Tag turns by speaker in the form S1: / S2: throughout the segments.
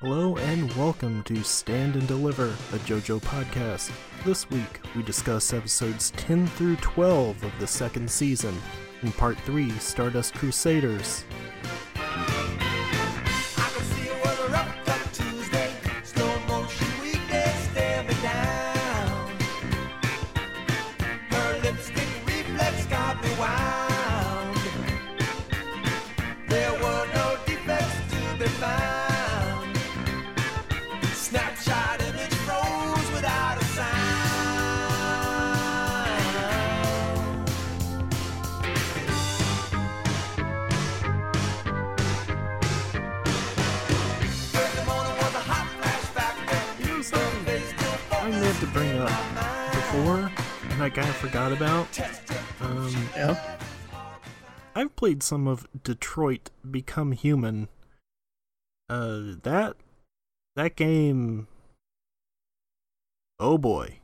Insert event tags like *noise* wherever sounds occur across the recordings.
S1: Hello and welcome to Stand and Deliver, a JoJo podcast. This week we discuss episodes 10 through 12 of the second season. In part 3, Stardust Crusaders. Played some of Detroit Become Human. Uh, that that game. Oh boy.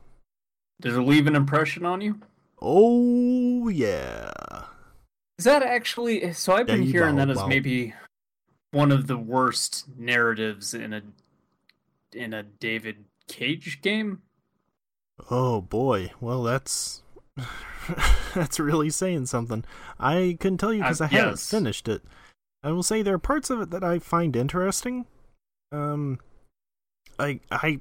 S2: Did it leave an impression on you?
S1: Oh yeah.
S2: Is that actually so? I've been
S1: Yeah,
S2: hearing that as maybe one of the worst narratives in a in a David Cage game.
S1: Oh boy. Well, that's *laughs* that's really saying something. I can't tell you because
S2: Uh,
S1: I haven't finished it. I will say there are parts of it that I find interesting. Um, I I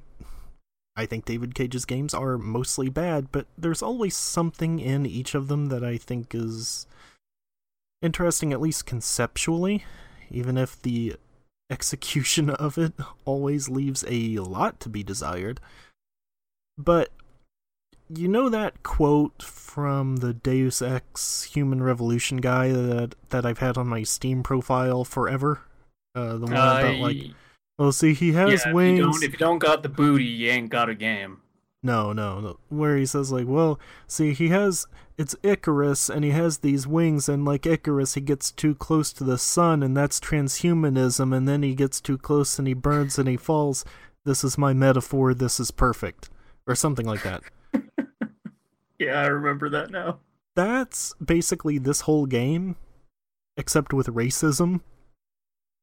S1: I think David Cage's games are mostly bad, but there's always something in each of them that I think is interesting, at least conceptually, even if the execution *laughs* of it always leaves a lot to be desired. But you know that quote from the Deus Ex Human Revolution guy that that I've had on my Steam profile forever? Uh, the one about like,
S2: Uh,
S1: oh, see, he
S2: yeah,
S1: has
S2: if you,
S1: wings.
S2: if you don't got the booty, you ain't got a game.
S1: No, no, no. Where he says like, well, see, he has it's Icarus, and he has these wings, and like Icarus, he gets too close to the sun, and that's transhumanism, and then he gets too close, and he burns, and he falls. This is my metaphor. This is perfect, or something like that.
S2: Yeah, I remember that now.
S1: That's basically this whole game, except with racism,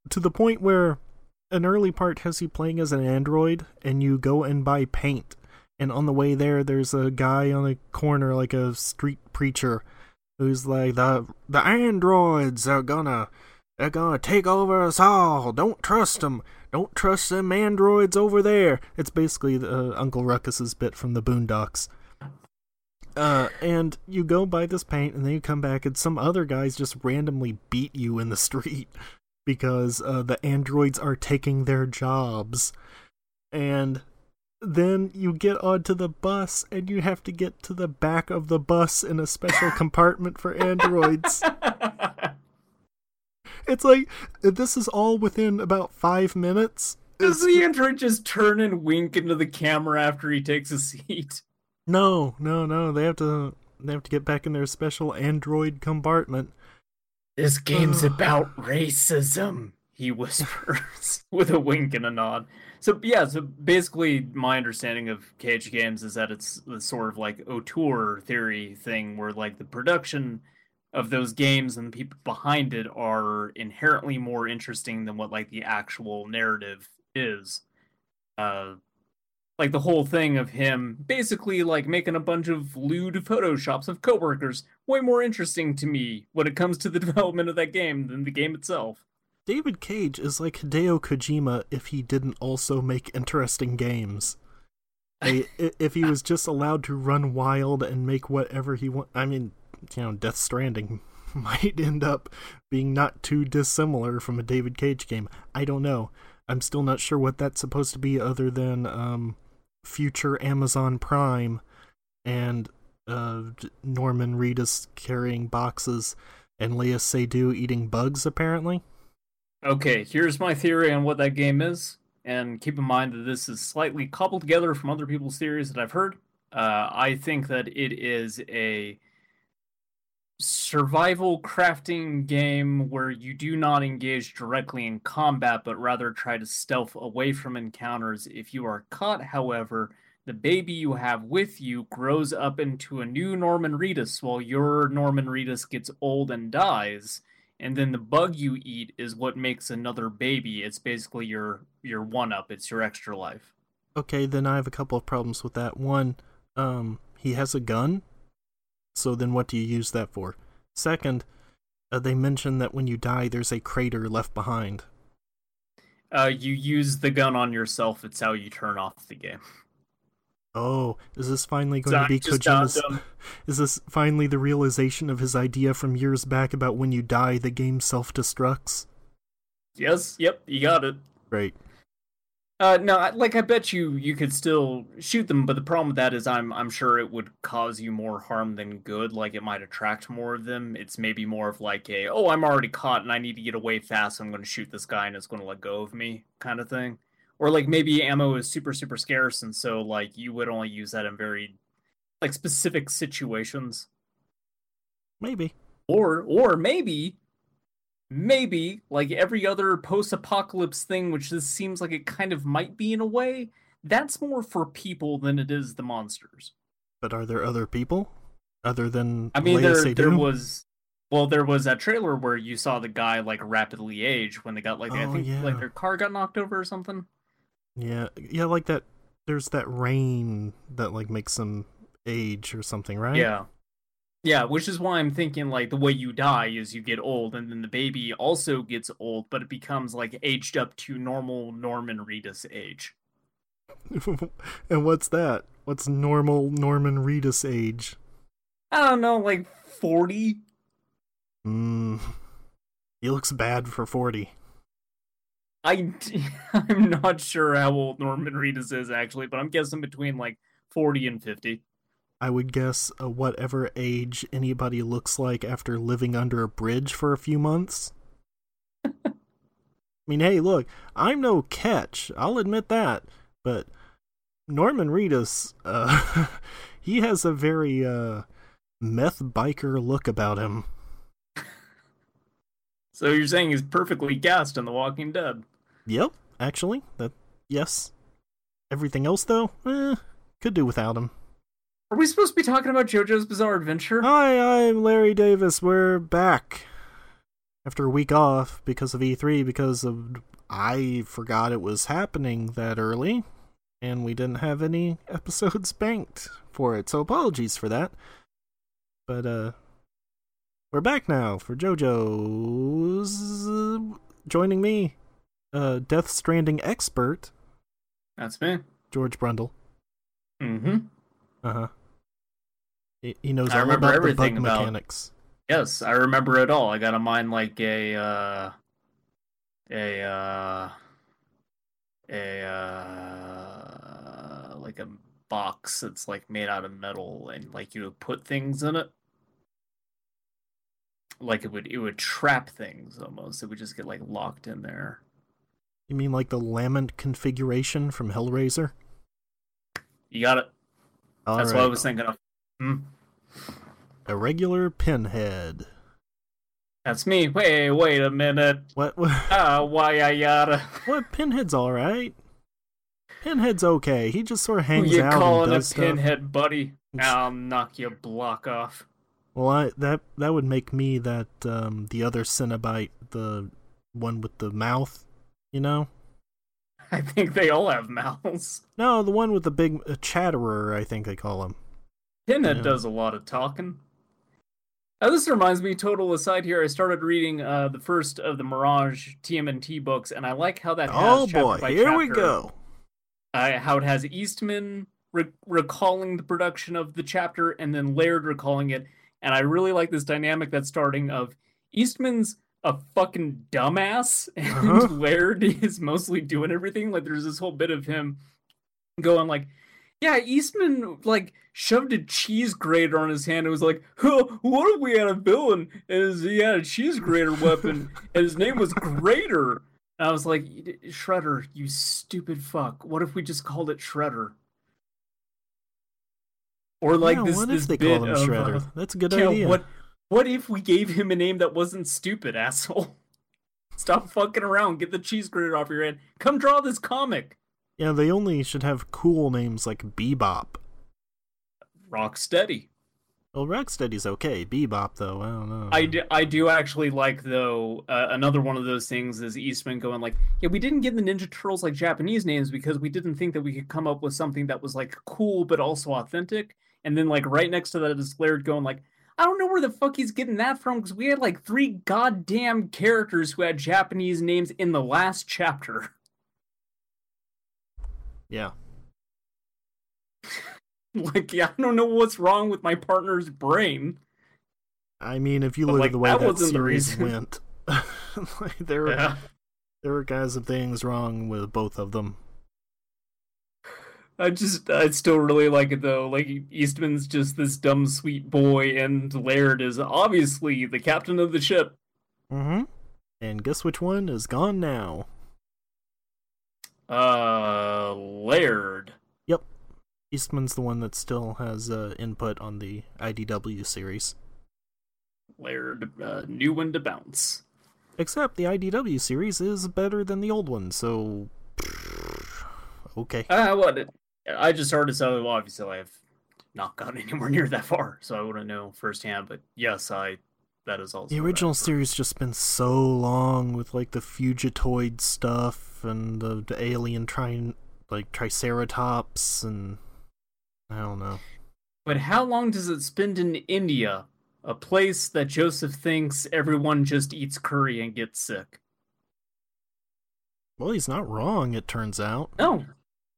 S1: to the point where an early part has you playing as an android, and you go and buy paint, and on the way there, there's a guy on a corner, like a street preacher, who's like the the androids are gonna they're gonna take over us all. Don't trust them. Don't trust them androids over there. It's basically uh, Uncle Ruckus's bit from the Boondocks. Uh, and you go buy this paint, and then you come back, and some other guys just randomly beat you in the street *laughs* because uh, the androids are taking their jobs. And then you get onto the bus, and you have to get to the back of the bus in a special *laughs* compartment for androids. It's like this is all within about five minutes.
S2: Does the android just turn and wink into the camera after he takes a seat?
S1: No, no, no. They have to. They have to get back in their special android compartment.
S2: This game's about racism, he whispers *laughs* with a wink and a nod. So yeah, so basically my understanding of Cage games is that it's the sort of like auteur theory thing where like the production of those games and the people behind it are inherently more interesting than what like the actual narrative is. Uh like the whole thing of him basically like making a bunch of lewd photoshops of coworkers way more interesting to me when it comes to the *laughs* development of that game than the game itself.
S1: David Cage is like Hideo Kojima if he didn't also make interesting games. If he was just allowed to run wild and make whatever he want, I mean, you know, Death Stranding *laughs* might end up being not too dissimilar from a David Cage game. I don't know. I'm still not sure what that's supposed to be, other than um, future Amazon Prime and uh, Norman Reedus carrying boxes and Léa Seydoux eating bugs, apparently.
S2: Okay, here's my theory on what that game is, and keep in mind that this is slightly cobbled together from other people's theories that I've heard. Uh, I think that it is a survival crafting game where you do not engage directly in combat, but rather try to stealth away from encounters. If you are caught, however, the baby you have with you grows up into a new Norman Reedus while your Norman Reedus gets old and dies. and then the bug you eat is what makes another baby. It's basically your your one up. It's your extra life.
S1: Okay, then I have a couple of problems with that. One, um, he has a gun, so then what do you use that for? Second, uh, they mention that when you die, there's a crater left behind.
S2: Uh, you use the gun on yourself. It's how you turn off the game.
S1: Oh, is this finally going
S2: So
S1: to be Kojima's? *laughs* Is this finally the realization of his idea from years back about when you die, the game self-destructs?
S2: Yes. Yep. You got it.
S1: Right.
S2: Uh, no, like I bet you you could still shoot them, but the problem with that is I'm I'm sure it would cause you more harm than good. Like it might attract more of them. It's maybe more of like a oh I'm already caught and I need to get away fast. So I'm going to shoot this guy and it's going to let go of me kind of thing. Or like maybe ammo is super super scarce and so like you would only use that in very like specific situations.
S1: Maybe.
S2: Or or maybe maybe like every other post-apocalypse thing which this seems like it kind of might be in a way that's more for people than it is the monsters
S1: But are there other people other than
S2: i mean there
S1: Seydoux?
S2: there was well there was that trailer where you saw the guy like rapidly age when they got like i
S1: Oh,
S2: think
S1: yeah.
S2: like their car got knocked over or something
S1: Yeah, yeah, like that. There's that rain that like makes them age or something, right?
S2: yeah yeah which is why i'm thinking like the way you die is you get old and then the baby also gets old but it becomes like aged up to normal norman reedus age *laughs*
S1: and what's that? What's normal Norman Reedus age?
S2: i don't know like 40
S1: Hmm. *laughs* He looks bad for forty.
S2: I *laughs* I'm not sure how old Norman Reedus is actually, but I'm guessing between like 40 and 50.
S1: I would guess uh, whatever age anybody looks like after living under a bridge for a few months. *laughs* I mean, hey, look, I'm no catch. I'll admit that. But Norman Reedus, uh, *laughs* he has a very uh, meth biker look about him. *laughs*
S2: So you're saying he's perfectly cast in The Walking Dead?
S1: Yep, actually, that yes. Everything else, though, eh, could do without him.
S2: Are we supposed to be talking about JoJo's Bizarre Adventure?
S1: Hi, I'm Larry Davis. We're back after a week off because of E3 because of I forgot it was happening that early and we didn't have any episodes banked for it. So apologies for that. But uh we're back now for JoJo's uh, joining me uh Death Stranding expert
S2: That's me.
S1: George Brundle.
S2: Mm-hmm.
S1: Uh-huh. He, knows
S2: I
S1: all
S2: remember
S1: about the
S2: everything
S1: bug
S2: about-
S1: mechanics.
S2: Yes, I remember it all. I got a mind like a uh a uh a uh like a box that's like made out of metal and like you would put things in it. Like it would it would trap things almost. It would just get like locked in there.
S1: You mean like the lament configuration from Hellraiser?
S2: You got it.
S1: All
S2: That's what I was thinking of. Hmm.
S1: A regular pinhead.
S2: That's me. Wait, wait a minute.
S1: What? What? *laughs*
S2: Ah, why I gotta
S1: what pinhead's all right. Pinhead's okay. He just sort of
S2: Who
S1: hangs
S2: you
S1: out
S2: calling
S1: and
S2: a
S1: stuff.
S2: pinhead, buddy? I'll knock your block off.
S1: Well, I, that that would make me that um the other Cenobite, the one with the mouth. You know? *laughs*
S2: I think they all have mouths.
S1: No, the one with the big uh, chatterer. I think they call him.
S2: Pinhead
S1: Yeah.
S2: does a lot of talking. Now, this reminds me, total aside here, I started reading uh, the first of the Mirage TMNT books, and I like how that has
S1: Oh
S2: chapter
S1: boy, here we go.
S2: Uh, how it has Eastman re- recalling the production of the chapter and then Laird recalling it. And I really like this dynamic that's starting of Eastman's a fucking dumbass *laughs* and
S1: Uh-huh.
S2: Laird is mostly doing everything. Like there's this whole bit of him going like, yeah, Eastman like shoved a cheese grater on his hand and was like, huh, what if we had a villain and he had a cheese grater weapon *laughs* and his name was Grater? And I was like, Shredder, you stupid fuck. What if we just called it Shredder? Or like
S1: yeah,
S2: this,
S1: what
S2: this
S1: if they
S2: bit
S1: call him
S2: of,
S1: Shredder?
S2: uh,
S1: That's a good
S2: yeah,
S1: idea.
S2: what what if we gave him a name that wasn't stupid, *laughs* asshole? Stop fucking around. Get the cheese grater off your head. Come draw this comic.
S1: Yeah, they only should have cool names like Bebop.
S2: Rocksteady.
S1: Well, Rocksteady's okay. Bebop, though, I don't know.
S2: I do, I do actually like though uh, another one of those things is Eastman going like, yeah, we didn't give the Ninja Turtles like Japanese names because we didn't think that we could come up with something that was like cool but also authentic. And then like right next to that is Laird going like, I don't know where the fuck he's getting that from because we had like three goddamn characters who had Japanese names in the last chapter. *laughs*
S1: Yeah. *laughs*
S2: like, yeah, I don't know what's wrong with my partner's brain.
S1: I mean, if you
S2: But,
S1: look
S2: like,
S1: at the way
S2: that
S1: that, series *laughs* went, *laughs* like, there, were,
S2: Yeah.
S1: there were kinds of things wrong with both of them.
S2: I just, I still really like it though. Like Eastman's just this dumb, sweet boy, and Laird is obviously the captain of the ship.
S1: Mm-hmm. And guess which one is gone now?
S2: Uh, Laird. Yep.
S1: Eastman's the one that still has uh, input on the IDW series.
S2: Laird, uh, new one to bounce.
S1: Except the IDW series is better than the old one, so. *sighs* Okay.
S2: Uh, what? it- I just started, so obviously I've not gotten *laughs* anywhere near that far, so I wouldn't know firsthand. But yes, I. That is also
S1: The original series just been so long with like the Fugitoid stuff and the, the alien trying like Triceratops and I don't know.
S2: But how long does it spend in India, a place that Joseph thinks everyone just eats curry and gets sick?
S1: Well, he's not wrong. It turns out.
S2: No,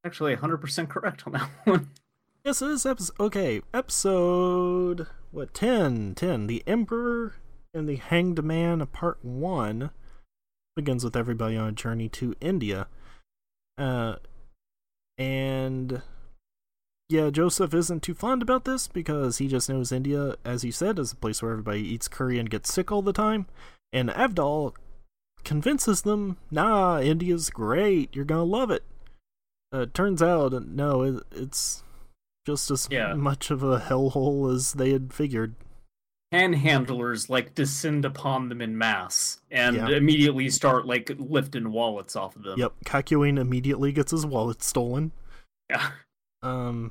S2: actually, 100% correct on that *laughs* one.
S1: Yes, it is episode. Okay, episode what 10? 10. The Emperor and the Hanged Man, part one, begins with everybody on a journey to India. Uh, and yeah, Joseph isn't too fond about this because he just knows India, as he said, is a place where everybody eats curry and gets sick all the time. And Avdol convinces them, "Nah, India's great. You're gonna love it." Uh, turns out, no, it, it's just as
S2: Yeah.
S1: much of a hellhole as they had figured.
S2: Handhandlers like descend upon them in mass and
S1: Yeah.
S2: immediately start like lifting wallets off of them.
S1: Yep, Kakyoin immediately gets his wallet stolen.
S2: Yeah.
S1: Um,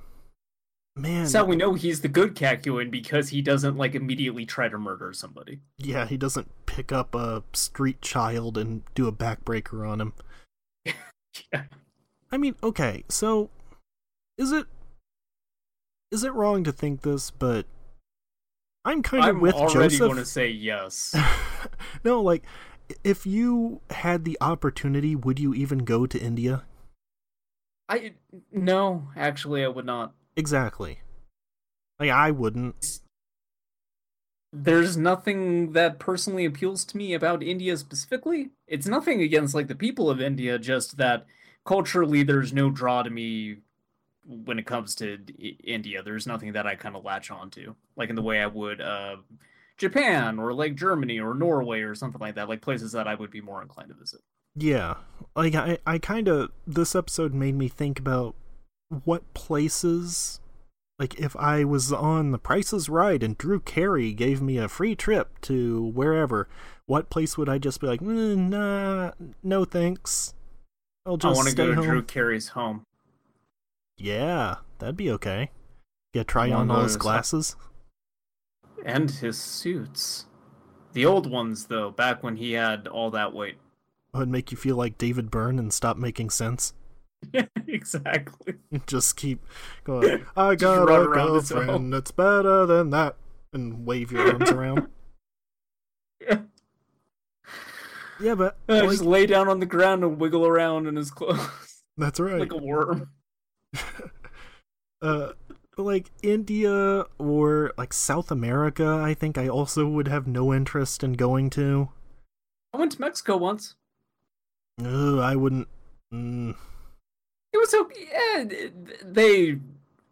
S1: man,
S2: That's how we know he's the good Kakyoin because he doesn't like immediately try to murder somebody.
S1: yeah, he doesn't pick up a street child and do a backbreaker on him. *laughs*
S2: Yeah.
S1: I mean, okay, so is it is it wrong to think this? But I'm kind of with
S2: already
S1: Joseph.
S2: going to say yes. *laughs*
S1: no, like if you had the opportunity, would you even go to India?
S2: I no, actually, I would not.
S1: Exactly. Like I wouldn't.
S2: There's nothing that personally appeals to me about India specifically. It's nothing against like the people of India, just that culturally there's no draw to me when it comes to India. There's nothing that I kind of latch onto, like in the way I would uh, Japan or like Germany or Norway or something like that, like places that I would be more inclined to visit.
S1: Yeah. Like I I kind of this episode made me think about what places like if I was on The Price Is Right and Drew Carey gave me a free trip to wherever, what place would I just be like, "Mm, nah, no thanks. I'll
S2: I want to go to
S1: home.
S2: Drew Carey's home.
S1: Yeah, that'd be okay. Yeah, try
S2: One
S1: on all his glasses.
S2: And his suits. The old ones, though, back when he had all that weight.
S1: Would make you feel like David Byrne and stop making sense. *laughs*
S2: exactly.
S1: Just keep going. *laughs* I got a girlfriend that's better than that, and wave your arms around. Yeah. *laughs* Yeah, but
S2: Uh,
S1: like,
S2: just lay down on the ground and wiggle around in his clothes
S1: that's right.
S2: like a worm. *laughs*
S1: uh, like India or like South America, I think I also would have no interest in going to.
S2: I went to Mexico once.
S1: Ugh, I wouldn't. Mm,
S2: It was okay. Yeah, they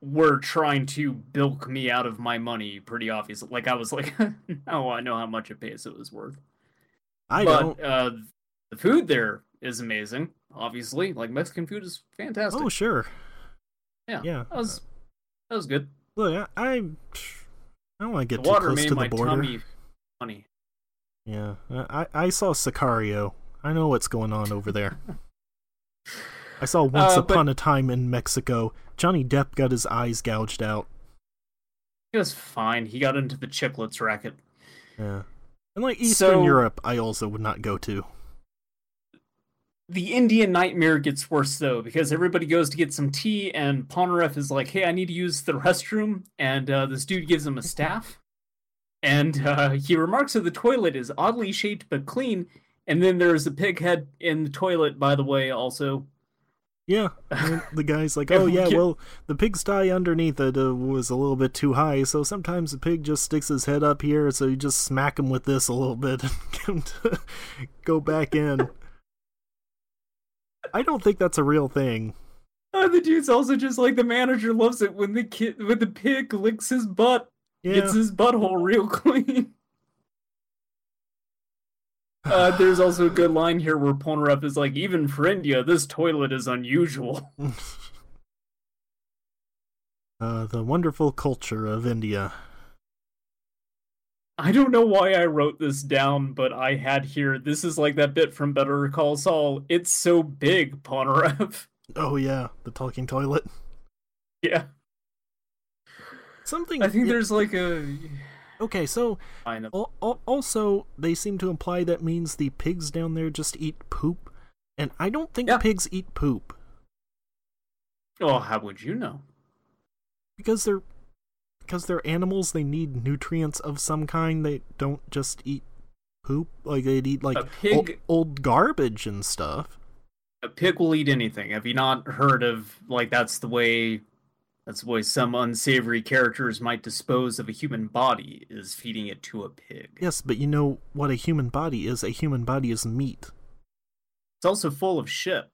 S2: were trying to bilk me out of my money pretty obviously. Like I was like, *laughs* oh, I know how much a peso is worth.
S1: I
S2: but
S1: don't.
S2: uh, the food there is amazing. Obviously, like Mexican food is fantastic.
S1: Oh sure.
S2: Yeah,
S1: yeah.
S2: that was that was good.
S1: Look, I, I, I don't want to
S2: The
S1: get too close to the border.
S2: funny.
S1: Yeah, I I saw Sicario. I know what's going on over there. I saw *laughs* Once
S2: Uh, but-
S1: Upon a Time in Mexico. Johnny Depp got his eyes gouged out.
S2: He was fine. He got into the chiclets racket.
S1: Yeah. And like Eastern
S2: So-
S1: Europe, I also would not go to.
S2: The Indian nightmare gets worse though because everybody goes to get some tea and Polnareff is like, "Hey, I need to use the restroom," and uh, this dude gives him a staff, and uh, he remarks that the toilet is oddly shaped but clean. And then there's a pig head in the toilet, by the way. Also,
S1: Yeah, *laughs* the guy's like, *laughs* "Oh yeah,
S2: yeah.
S1: well, the pigsty underneath it uh, was a little bit too high, so sometimes the pig just sticks his head up here, so you just smack him with this a little bit *laughs* and get him to go back in." I don't think that's a real thing.
S2: uh, the dude's also just like the manager loves it when the kid when the pig licks his butt,
S1: Yeah,
S2: gets his butthole real *laughs* clean. *sighs* Uh, there's also a good line here where Polnareff is like, even for India, this toilet is unusual. *laughs*
S1: uh, the wonderful culture of India.
S2: I don't know why I wrote this down, but I had here. This is like that bit from Better Call Saul. It's so big, Polnareff. *laughs*
S1: Oh yeah, the talking toilet.
S2: yeah,
S1: Something.
S2: I think
S1: yeah,
S2: there's like a
S1: okay. So
S2: kind of.
S1: al- al- also, they seem to imply that means the pigs down there just eat poop, and I don't think
S2: Yeah.
S1: pigs eat poop.
S2: Oh, how would you know?
S1: because they're because they're animals they need nutrients of some kind they don't just eat poop like they'd eat like
S2: pig-
S1: old garbage and stuff
S2: A pig will eat anything. Have you not heard of like that's the way? That's the way some unsavory characters might dispose of a human body is feeding it to a pig.
S1: yes but you know what a human body is a human body is meat
S2: It's also full of shit.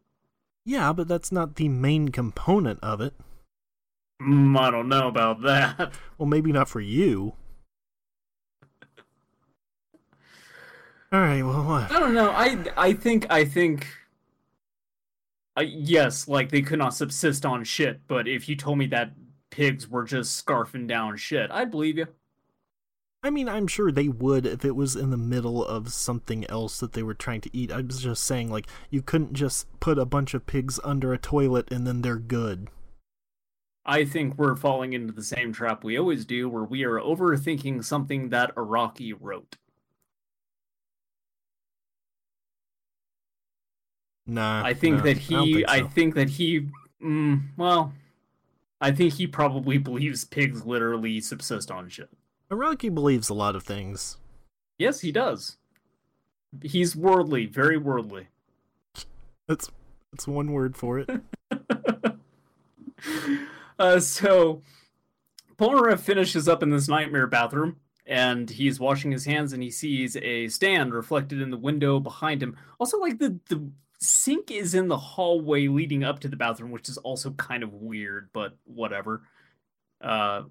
S1: yeah but that's not the main component of it
S2: Mm, I don't know about that. *laughs*
S1: well maybe not for you all right well what
S2: I don't know. I I think I think. I yes, like they could not subsist on shit. But if you told me that pigs were just scarfing down shit, I'd believe you.
S1: I mean, I'm sure they would if it was in the middle of something else that they were trying to eat. I was just saying, like, you couldn't just put a bunch of pigs under a toilet and then they're good.
S2: I think we're falling into the same trap we always do, where we are overthinking something that Araki wrote.
S1: Nah.
S2: I think
S1: no,
S2: that
S1: I
S2: he.
S1: think
S2: I think that he. Mm, well, I think he probably *laughs* believes pigs literally subsist on shit.
S1: Araki believes a lot of things.
S2: Yes, he does. He's worldly, very worldly.
S1: That's that's one word for it. *laughs*
S2: uh, so Polnareff finishes up in this nightmare bathroom and he's washing his hands and he sees a stand reflected in the window behind him. Also, like the the sink is in the hallway leading up to the bathroom, which is also kind of weird, but whatever. Uh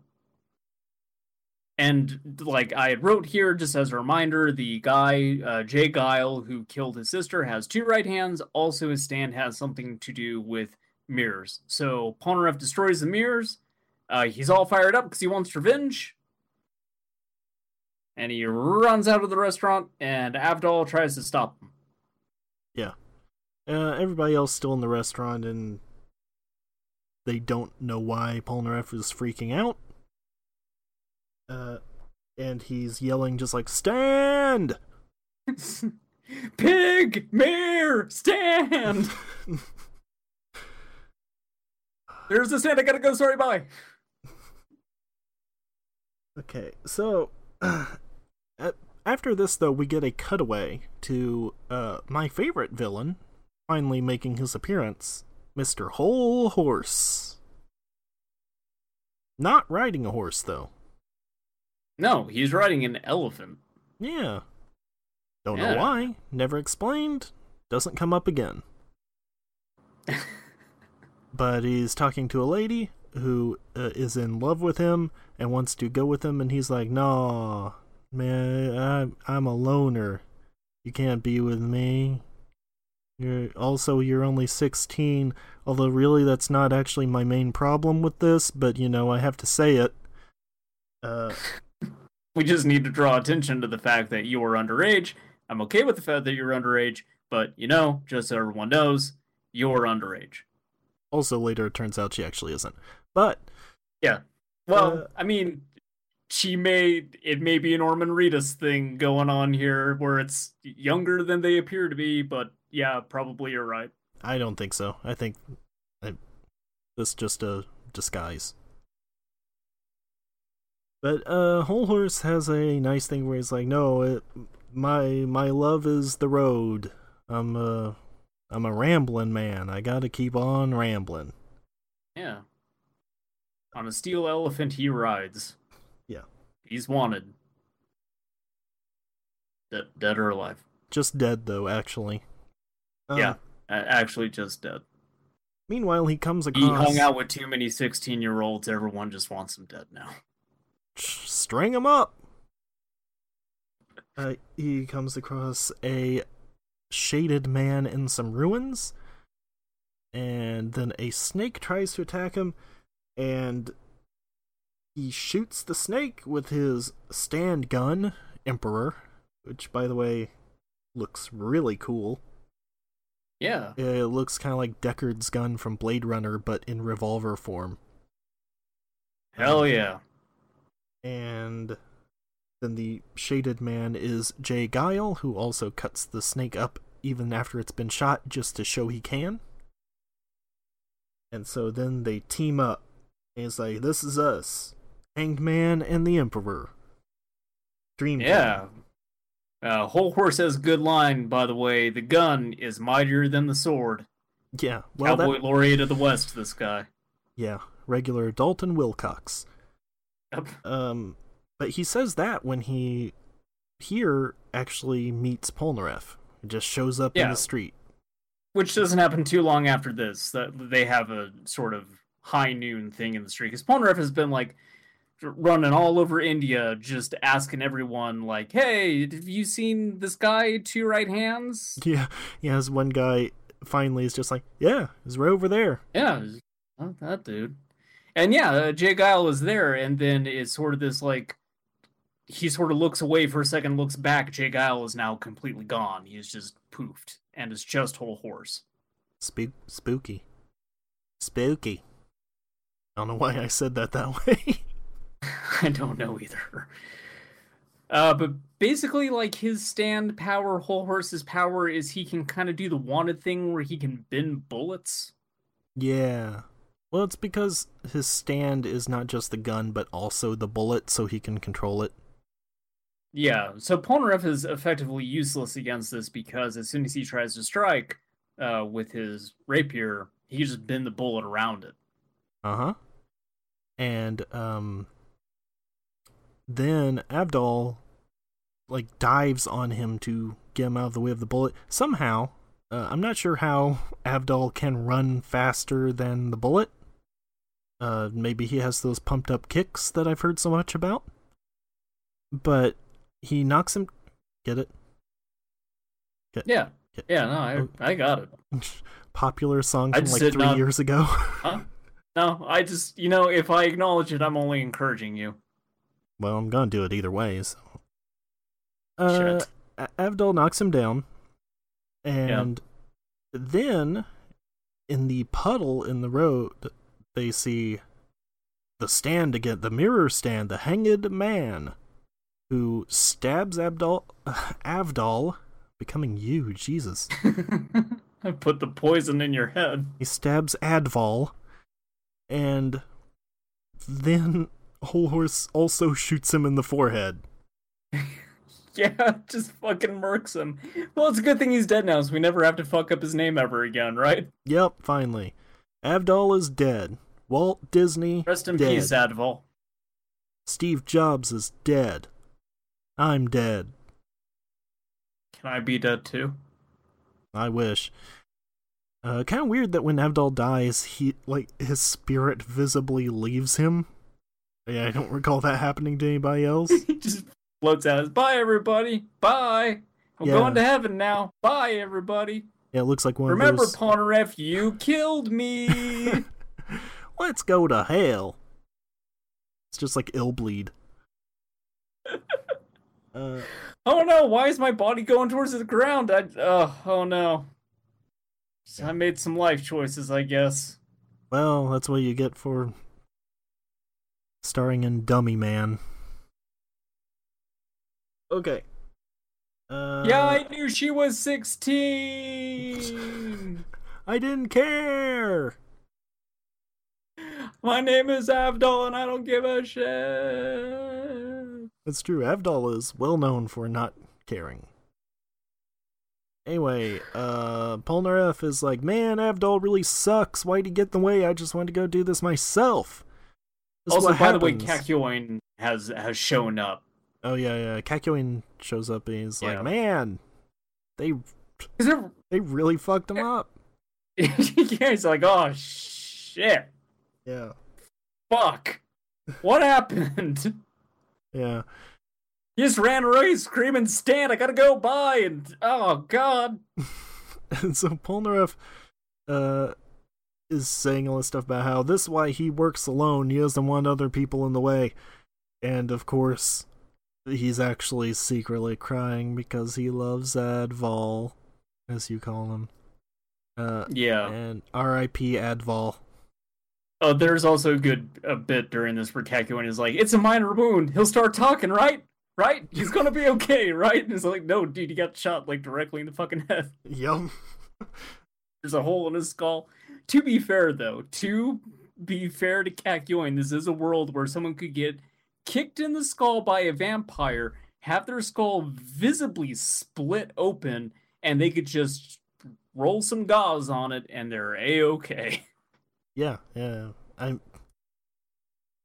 S2: and like I had wrote here, just as a reminder, the guy uh, J. Geil who killed his sister has two right hands. Also, his stand has something to do with mirrors. So Polnareff destroys the mirrors. Uh, he's all fired up because he wants revenge. And he runs out of the restaurant, and Avdol tries to stop him. Yeah.
S1: Uh, everybody else still in the restaurant, and they don't know why Polnareff is freaking out. Uh, and he's yelling just like "Stand!" *laughs*
S2: Pig, mirror, stand! *laughs* There's the stand. I gotta go. Sorry, bye.
S1: Okay, so *clears throat* uh, after this, though, we get a cutaway to uh, my favorite villain finally making his appearance, Mr. Hol Horse. Not riding a horse, though.
S2: No, he's riding an elephant.
S1: Yeah. Don't
S2: Yeah.
S1: know why. Never explained. Doesn't come up again. *laughs* but he's talking to a lady who uh, is in love with him and wants to go with him, and he's like, "No, man, I'm I'm a loner. You can't be with me. You're also you're only 16. Although really, that's not actually my main problem with this, but you know I have to say it. Uh, *laughs*
S2: We just need to draw attention to the fact that you are underage. I'm okay with the fact that you're underage, but you know, just so everyone knows, you're underage.
S1: Also later, it turns out she actually isn't. But yeah,
S2: Well,
S1: Uh,
S2: I mean, she may it may be a Norman Reedus thing going on here where it's younger than they appear to be, but yeah, probably you're right.
S1: I don't think so. I think I, this just a disguise. But uh, Hol Horse has a nice thing where he's like, "No, it, my my love is the road. I'm a I'm a rambling man. I gotta keep on rambling."
S2: Yeah. On a steel elephant he rides.
S1: Yeah.
S2: He's wanted. Dead, dead or alive.
S1: Just dead though, actually. Um,
S2: Yeah. Actually, just dead.
S1: Meanwhile, he comes across
S2: He hung out with too many 16 year olds. Everyone just wants him dead now.
S1: string him up. Uh, he comes across a shaded man in some ruins, and then a snake tries to attack him, and he shoots the snake with his stand gun, Emperor, which, by the way, looks really cool.
S2: Yeah.
S1: It looks kind of like Deckard's gun from Blade Runner, but in revolver form.
S2: Hell yeah.
S1: and then the shaded man is J. Geil, who also cuts the snake up even after it's been shot just to show he can. And so then they team up. And it's like, this is us. Hanged Man and the Emperor. Dream team.
S2: Yeah. Uh, Hol Horse has a good line, by the way. The gun is mightier than the sword.
S1: Yeah. Well,
S2: Cowboy
S1: that,
S2: laureate of the West, this guy.
S1: yeah. Regular Dalton Wilcox.
S2: Yep.
S1: Um, but he says that when he here actually meets Polnareff. Just shows up in the street.
S2: Which doesn't happen too long after this. That they have a sort of high noon thing in the street. Because Polnareff has been like running all over India, just asking everyone, like, "Hey, have you seen this guy? Two right hands? *laughs*
S1: Yeah, he has one guy finally is just like, yeah, he's right over there.
S2: Yeah, that dude." And yeah, uh, J. Geil is there, and then it's sort of this like he sort of looks away for a second, looks back. J. Geil is now completely gone. He's just poofed, and it's just Hol Horse.
S1: Spook, spooky, spooky. I don't know why I said that that *laughs* way. *laughs*
S2: I don't know either. Uh, but basically, like his stand power, Hol Horse's power is he can kind of do the wanted thing where he can bend bullets.
S1: yeah. Well, it's because his stand is not just the gun, but also the bullet, so he can control it.
S2: Yeah, so Polnareff is effectively useless against this because as soon as he tries to strike uh, with his rapier, he can just bend the bullet around it.
S1: Uh huh. And um, then Abdal like dives on him to get him out of the way of the bullet. Somehow, uh, I'm not sure how Abdal can run faster than the bullet. Uh, maybe he has those pumped up kicks that I've heard so much about. But he knocks him. Get it? Get,
S2: Yeah,
S1: get-
S2: yeah, no, I, I got it. *laughs*
S1: Popular song from like three
S2: not-
S1: years ago.
S2: Huh? *laughs* No, I just, you know, if I acknowledge it, I'm only encouraging you.
S1: Well, I'm gonna do it either way. So. Uh,
S2: Shit.
S1: Avdol knocks him down, and then in the puddle in the road, they see the stand again, the mirror stand, the hanged man, who stabs Abdol, *sighs* Avdol, becoming you, Jesus. *laughs*
S2: I put the poison in your head.
S1: He stabs Adval, and then Hol Horse also shoots him in the forehead. *laughs*
S2: Yeah, just fucking murks him. Well, it's a good thing he's dead now, so we never have to fuck up his name ever again, right?
S1: Yep, finally. Avdol is dead. Walt Disney
S2: Rest in
S1: dead.
S2: peace, Adval.
S1: Steve Jobs is dead. I'm dead.
S2: Can I be dead too?
S1: I wish. Uh, kind of weird that when Avdol dies, he like his spirit visibly leaves him. Yeah, I don't recall that happening to anybody else. *laughs*
S2: he just floats out. as, Bye, everybody. Bye. I'm
S1: Yeah.
S2: going to heaven now. Bye, everybody.
S1: Yeah, it looks like one
S2: Remember,
S1: of those.
S2: Polnareff, you killed me. *laughs*
S1: Let's go to hell. It's just like ill bleed. *laughs* uh,
S2: oh no, why is my body going towards the ground? I, oh, oh no. So I made some life choices, I guess.
S1: well, that's what you get for starring in Dummy Man. Okay. Uh,
S2: yeah, I knew she was 16. *laughs*
S1: I didn't care.
S2: My name is Avdol and I don't give a shit.
S1: That's true. Avdol is well known for not caring. Anyway, uh, Polnareff is like, man, Avdol really sucks. Why'd he get in the way? I just wanted to go do this myself. This
S2: also, by the way,
S1: happens."
S2: Kakyoin has has shown up.
S1: Oh yeah, yeah. Kakyoin shows up and he's
S2: Yeah.
S1: like, man, they
S2: Is it?
S1: they really fucked him up. *laughs*
S2: yeah, he's like, oh shit,
S1: Yeah,
S2: fuck, what happened? *laughs*
S1: yeah.
S2: He just ran away screaming, "Stan, I gotta go by!" And oh god, *laughs*
S1: and so Polnareff uh is saying all this stuff about how this is why he works alone. He doesn't want other people in the way. And of course, he's actually secretly crying because he loves Adval, as you call him. Uh,
S2: yeah.
S1: and R.I.P. Adval.
S2: Oh, there's also a good a bit during this where Kakyoin is like, "It's a minor wound. He'll start talking, right? Right? He's gonna be okay, right?" And it's like, "No, dude, he got shot like directly in the fucking head. *laughs*
S1: Yum.
S2: There's a hole in his skull." To be fair, though, to be fair to Kakyoin, this is a world where someone could get kicked in the skull by a vampire, have their skull visibly split open, and they could just roll some gauze on it, and they're a okay. *laughs*
S1: Yeah, yeah. I'm.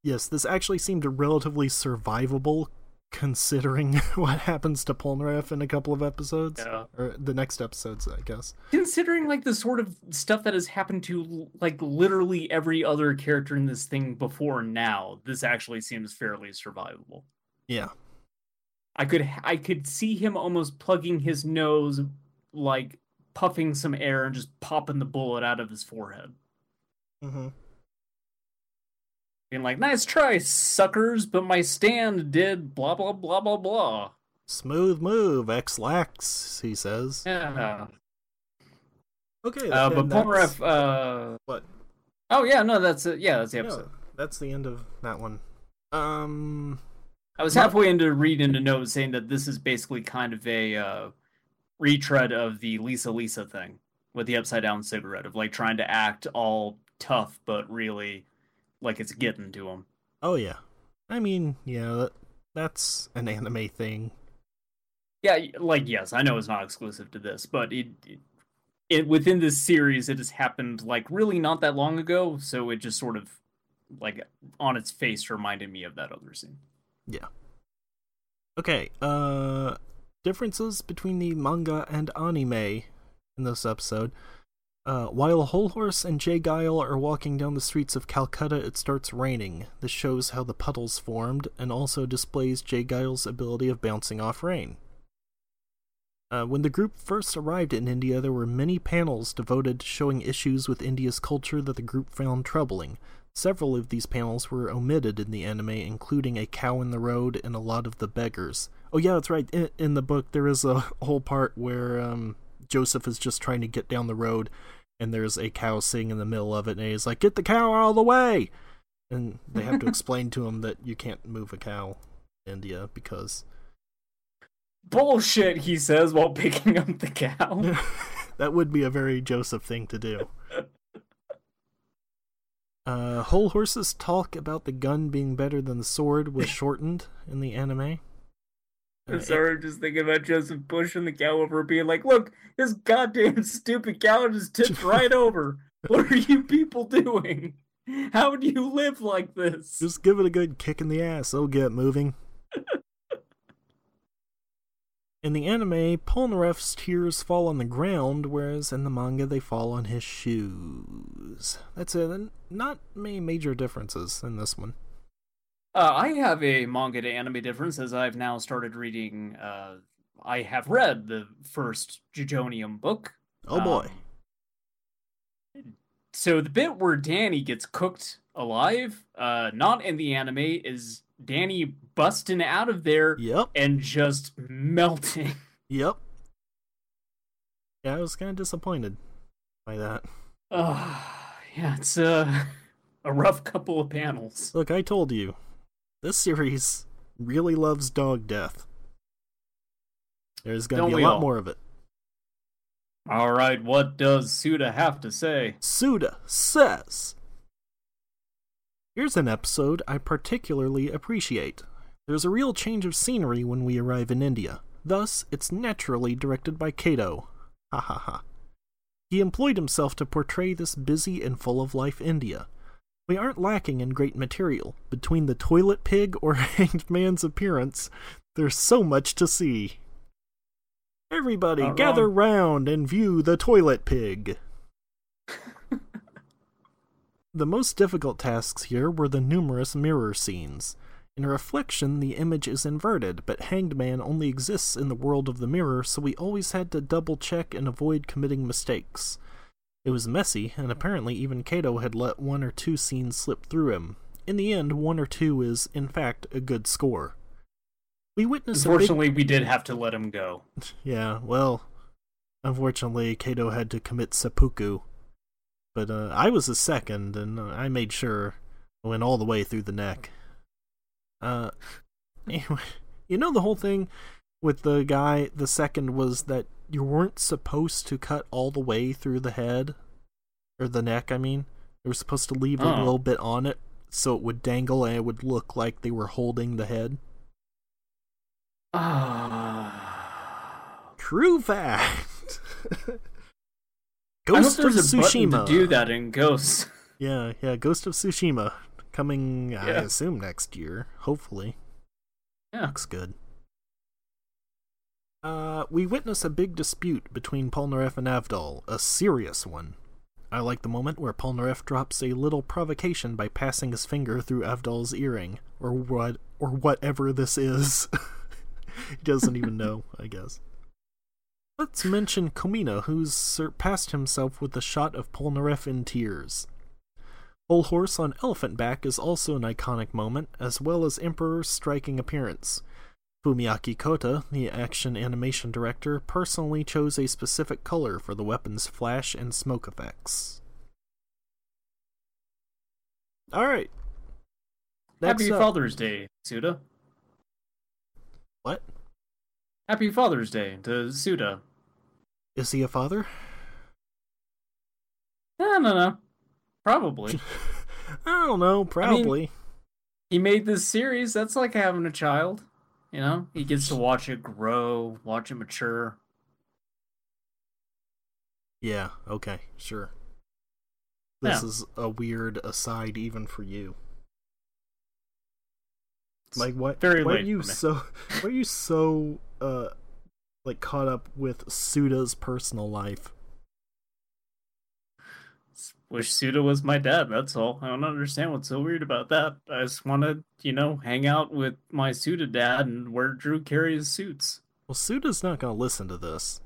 S1: Yes, this actually seemed relatively survivable, considering *laughs* what happens to Polnareff in a couple of episodes,
S2: Yeah.
S1: or the next episodes, I guess.
S2: considering like the sort of stuff that has happened to like literally every other character in this thing before now this actually seems fairly survivable
S1: Yeah,
S2: i could i could see him almost plugging his nose like puffing some air and just popping the bullet out of his forehead
S1: mm-hmm.
S2: being like nice try suckers but my stand did blah blah blah blah blah
S1: smooth move, X lax, he says.
S2: yeah
S1: Okay,
S2: uh, but Polnareff, uh
S1: What?
S2: oh yeah no that's it yeah that's the
S1: Yeah,
S2: episode
S1: that's the end of that one. Um,
S2: I was halfway into reading a note saying that this is basically kind of a uh, retread of the Lisa Lisa thing with the upside down cigarette of like trying to act all tough but really like it's getting to him.
S1: oh yeah. I mean, yeah, that's an anime thing.
S2: Yeah, like yes, I know it's not exclusive to this, but it, it, it within this series it has happened like really not that long ago, so it just sort of like on its face reminded me of that other scene. Yeah.
S1: Okay, uh differences between the manga and anime in this episode. Uh, while Hol Horse and J. Geil are walking down the streets of Calcutta, it starts raining. This shows how the puddles formed and also displays J. Geil's ability of bouncing off rain. Uh, when the group first arrived in India, there were many panels devoted to showing issues with India's culture that the group found troubling. Several of these panels were omitted in the anime, including a cow in the road and a lot of the beggars. Oh yeah, that's right. In, in the book, there is a *laughs* whole part where um, Joseph is just trying to get down the road, and there's a cow sitting in the middle of it, and he's like, "Get the cow out of the way!" And they have to *laughs* explain to him that you can't move a cow in India because
S2: Bullshit, he says while picking up the cow. *laughs*
S1: that would be a very Joseph thing to do. *laughs* Uh, Hol Horse's talk about the gun being better than the sword was shortened in the anime.
S2: I'm sorry, I'm just thinking about Joseph pushing the cow over, being like, "Look, this goddamn *laughs* stupid cow just tipped *laughs* right over. What are you people doing? How do you live like this?"
S1: Just give it a good kick in the ass. It'll get moving. *laughs* in the anime, Polnareff's tears fall on the ground, whereas in the manga they fall on his shoes. That's it. Not many major differences in this one.
S2: Uh, I have a manga to anime difference as I've now started reading. Uh, I have read the first JoJonium book.
S1: Oh boy.
S2: Um, so the bit where Danny gets cooked alive, uh, not in the anime, is Danny busting out of there
S1: Yep.
S2: and just melting. *laughs*
S1: Yep. Yeah, I was kind of disappointed by that.
S2: Uh, yeah, it's uh, *laughs* a rough couple of panels.
S1: Look, I told you, this series really loves dog death. There's gonna be a lot
S2: all?
S1: more of it.
S2: All right, what does Suda have to say?
S1: Suda says. Here's an episode I particularly appreciate. There's a real change of scenery when we arrive in India. Thus, it's naturally directed by Kato. Ha ha ha. He employed himself to portray this busy and full of life India. We aren't lacking in great material. Between the toilet pig or *laughs* hanged man's appearance, there's so much to see. Everybody,
S2: Not
S1: gather
S2: wrong.
S1: round and view the toilet pig. *laughs* The most difficult tasks here were the numerous mirror scenes. In reflection, the image is inverted, but Hanged Man only exists in the world of the mirror, so we always had to double check and avoid committing mistakes. It was messy, and apparently even Kato had let one or two scenes slip through him. In the end, one or two is, in fact, a good score. We witnessed a big
S2: Unfortunately, we did have to let him go. *laughs*
S1: yeah, well, unfortunately, Kato had to commit seppuku. But uh, I was the second, and I made sure I went all the way through the neck. Uh, *laughs* anyway, you know the whole thing with the guy, the second was that you weren't supposed to cut all the way through the head, or the neck, I mean. You were supposed to leave a
S2: Oh.
S1: little bit on it so it would dangle and it would look like they were holding the head.
S2: Ah.
S1: True fact. *laughs* Ghost of
S2: a
S1: Tsushima.
S2: to do that in Ghosts. *laughs*
S1: Yeah, yeah, Ghost of Tsushima coming. I assume next year. Hopefully,
S2: Yeah.
S1: looks good. Uh, we witness a big dispute between Polnareff and Avdol, a serious one. I like the moment where Polnareff drops a little provocation by passing his finger through Avdol's earring, or what, or whatever this is. *laughs* he doesn't even know, I guess. Let's mention Komina, who's surpassed himself with the shot of Polnareff in tears. Hol Horse on elephant back is also an iconic moment, as well as Emperor's striking appearance. Fumiaki Kota, the action animation director, personally chose a specific color for the weapon's flash and smoke effects. Alright.
S2: Happy
S1: up-
S2: Father's Day, Suda.
S1: What?
S2: Happy Father's Day to Suda.
S1: Is he a father?
S2: No, no, no. Probably.
S1: I don't know, *laughs* probably.
S2: he made this series. That's like having a child. You know, he gets to watch it grow, watch it mature.
S1: yeah, okay, sure. This
S2: Yeah.
S1: is a weird aside even for you. Like what?
S2: Very
S1: why are you so? Why are you so uh, like caught up with Suda's personal life?
S2: Wish Suda was my dad. That's all. I don't understand what's so weird about that. I just want to, you know, hang out with my Suda dad and wear Drew Carey's suits.
S1: Well, Suda's not gonna listen to this.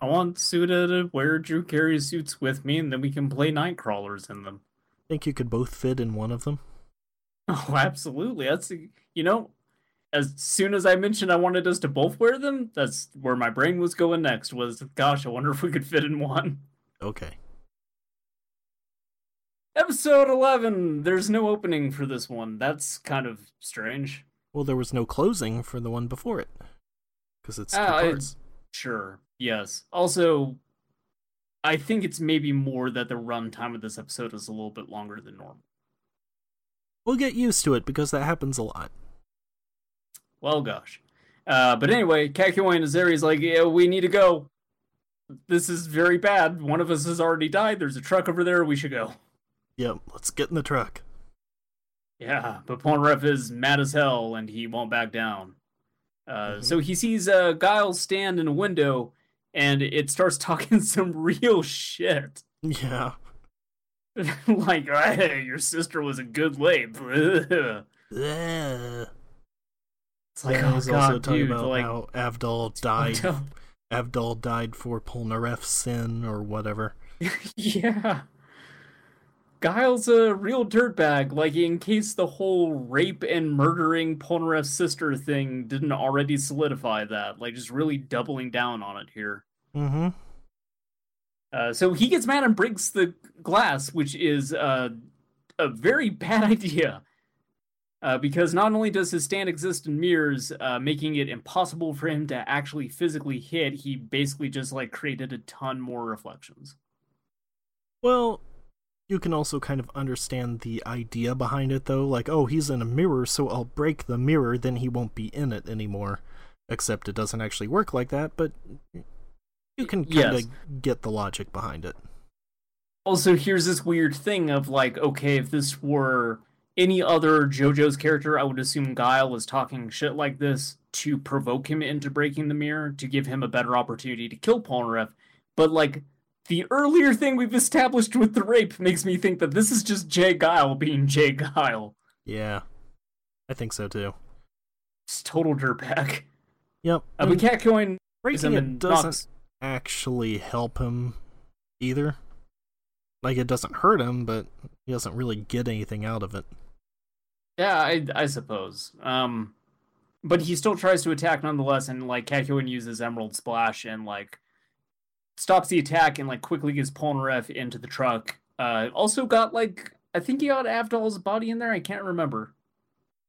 S2: I want Suda to wear Drew Carey's suits with me, and then we can play Nightcrawlers in them.
S1: Think you could both fit in one of them? *laughs*
S2: Oh, absolutely. That's you know, as soon as I mentioned I wanted us to both wear them, that's where my brain was going next. Was gosh, I wonder if we could fit in one.
S1: Okay.
S2: Episode eleven. There's no opening for this one. That's kind of strange.
S1: Well, there was no closing for the one before it because it's two
S2: Ah, I-
S1: parts.
S2: Sure. Yes. Also, I think it's maybe more that the runtime of this episode is a little bit longer than normal.
S1: We'll get used to it because that happens a lot.
S2: Well, gosh. Uh, but anyway, Kakyoin and Azari's like, yeah, we need to go. This is very bad. One of us has already died. There's a truck over there. We should go.
S1: Yep, let's get in the truck.
S2: Yeah, but Polnareff is mad as hell and he won't back down. Uh,
S1: Mhm.
S2: So he sees uh, Geil's stand in a window and it starts *laughs* talking some real shit. *laughs*
S1: Yeah.
S2: like, hey, your sister was a good lady. *laughs*
S1: Ugh.
S2: It's like,
S1: yeah,
S2: oh
S1: he's
S2: god,
S1: also talking
S2: dude,
S1: about
S2: like,
S1: how Avdol died. Avdol died for Polnareff's sin or whatever.
S2: yeah. Geil's a real dirtbag, like in case the whole rape and murdering Polnareff's sister thing didn't already solidify that. Like just really doubling down on it here.
S1: Mm-hmm.
S2: Uh, so he gets mad and breaks the glass, which is uh, a very *laughs* bad idea. Uh, because not only does his stand exist in mirrors, uh, making it impossible for him to actually physically hit, he basically just like created a ton more reflections.
S1: Well, you can also kind of understand the idea behind it, though. Like, oh, he's in a mirror, so I'll break the mirror, then he won't be in it anymore. Except it doesn't actually work like that, but you can kind of
S2: Yes.
S1: get the logic behind it.
S2: Also, here's this weird thing of like, okay, if this were any other JoJo's character, I would assume Geil is talking shit like this to provoke him into breaking the mirror to give him a better opportunity to kill Polnareff. But like the earlier thing we've established with the rape makes me think that this is just J. Geil being J. Geil.
S1: Yeah, I think so too.
S2: It's total dirtbag.
S1: Yep.
S2: Uh, but Kakyoin
S1: breaking it doesn't
S2: knocks-
S1: actually help him either. Like, it doesn't hurt him, but he doesn't really get anything out of it.
S2: Yeah, I I suppose. Um, but he still tries to attack nonetheless, and like Kakyoin uses Emerald Splash and like stops the attack and like quickly gets Polnareff into the truck. Uh, also got like I think he got Avdol's body in there. I can't remember.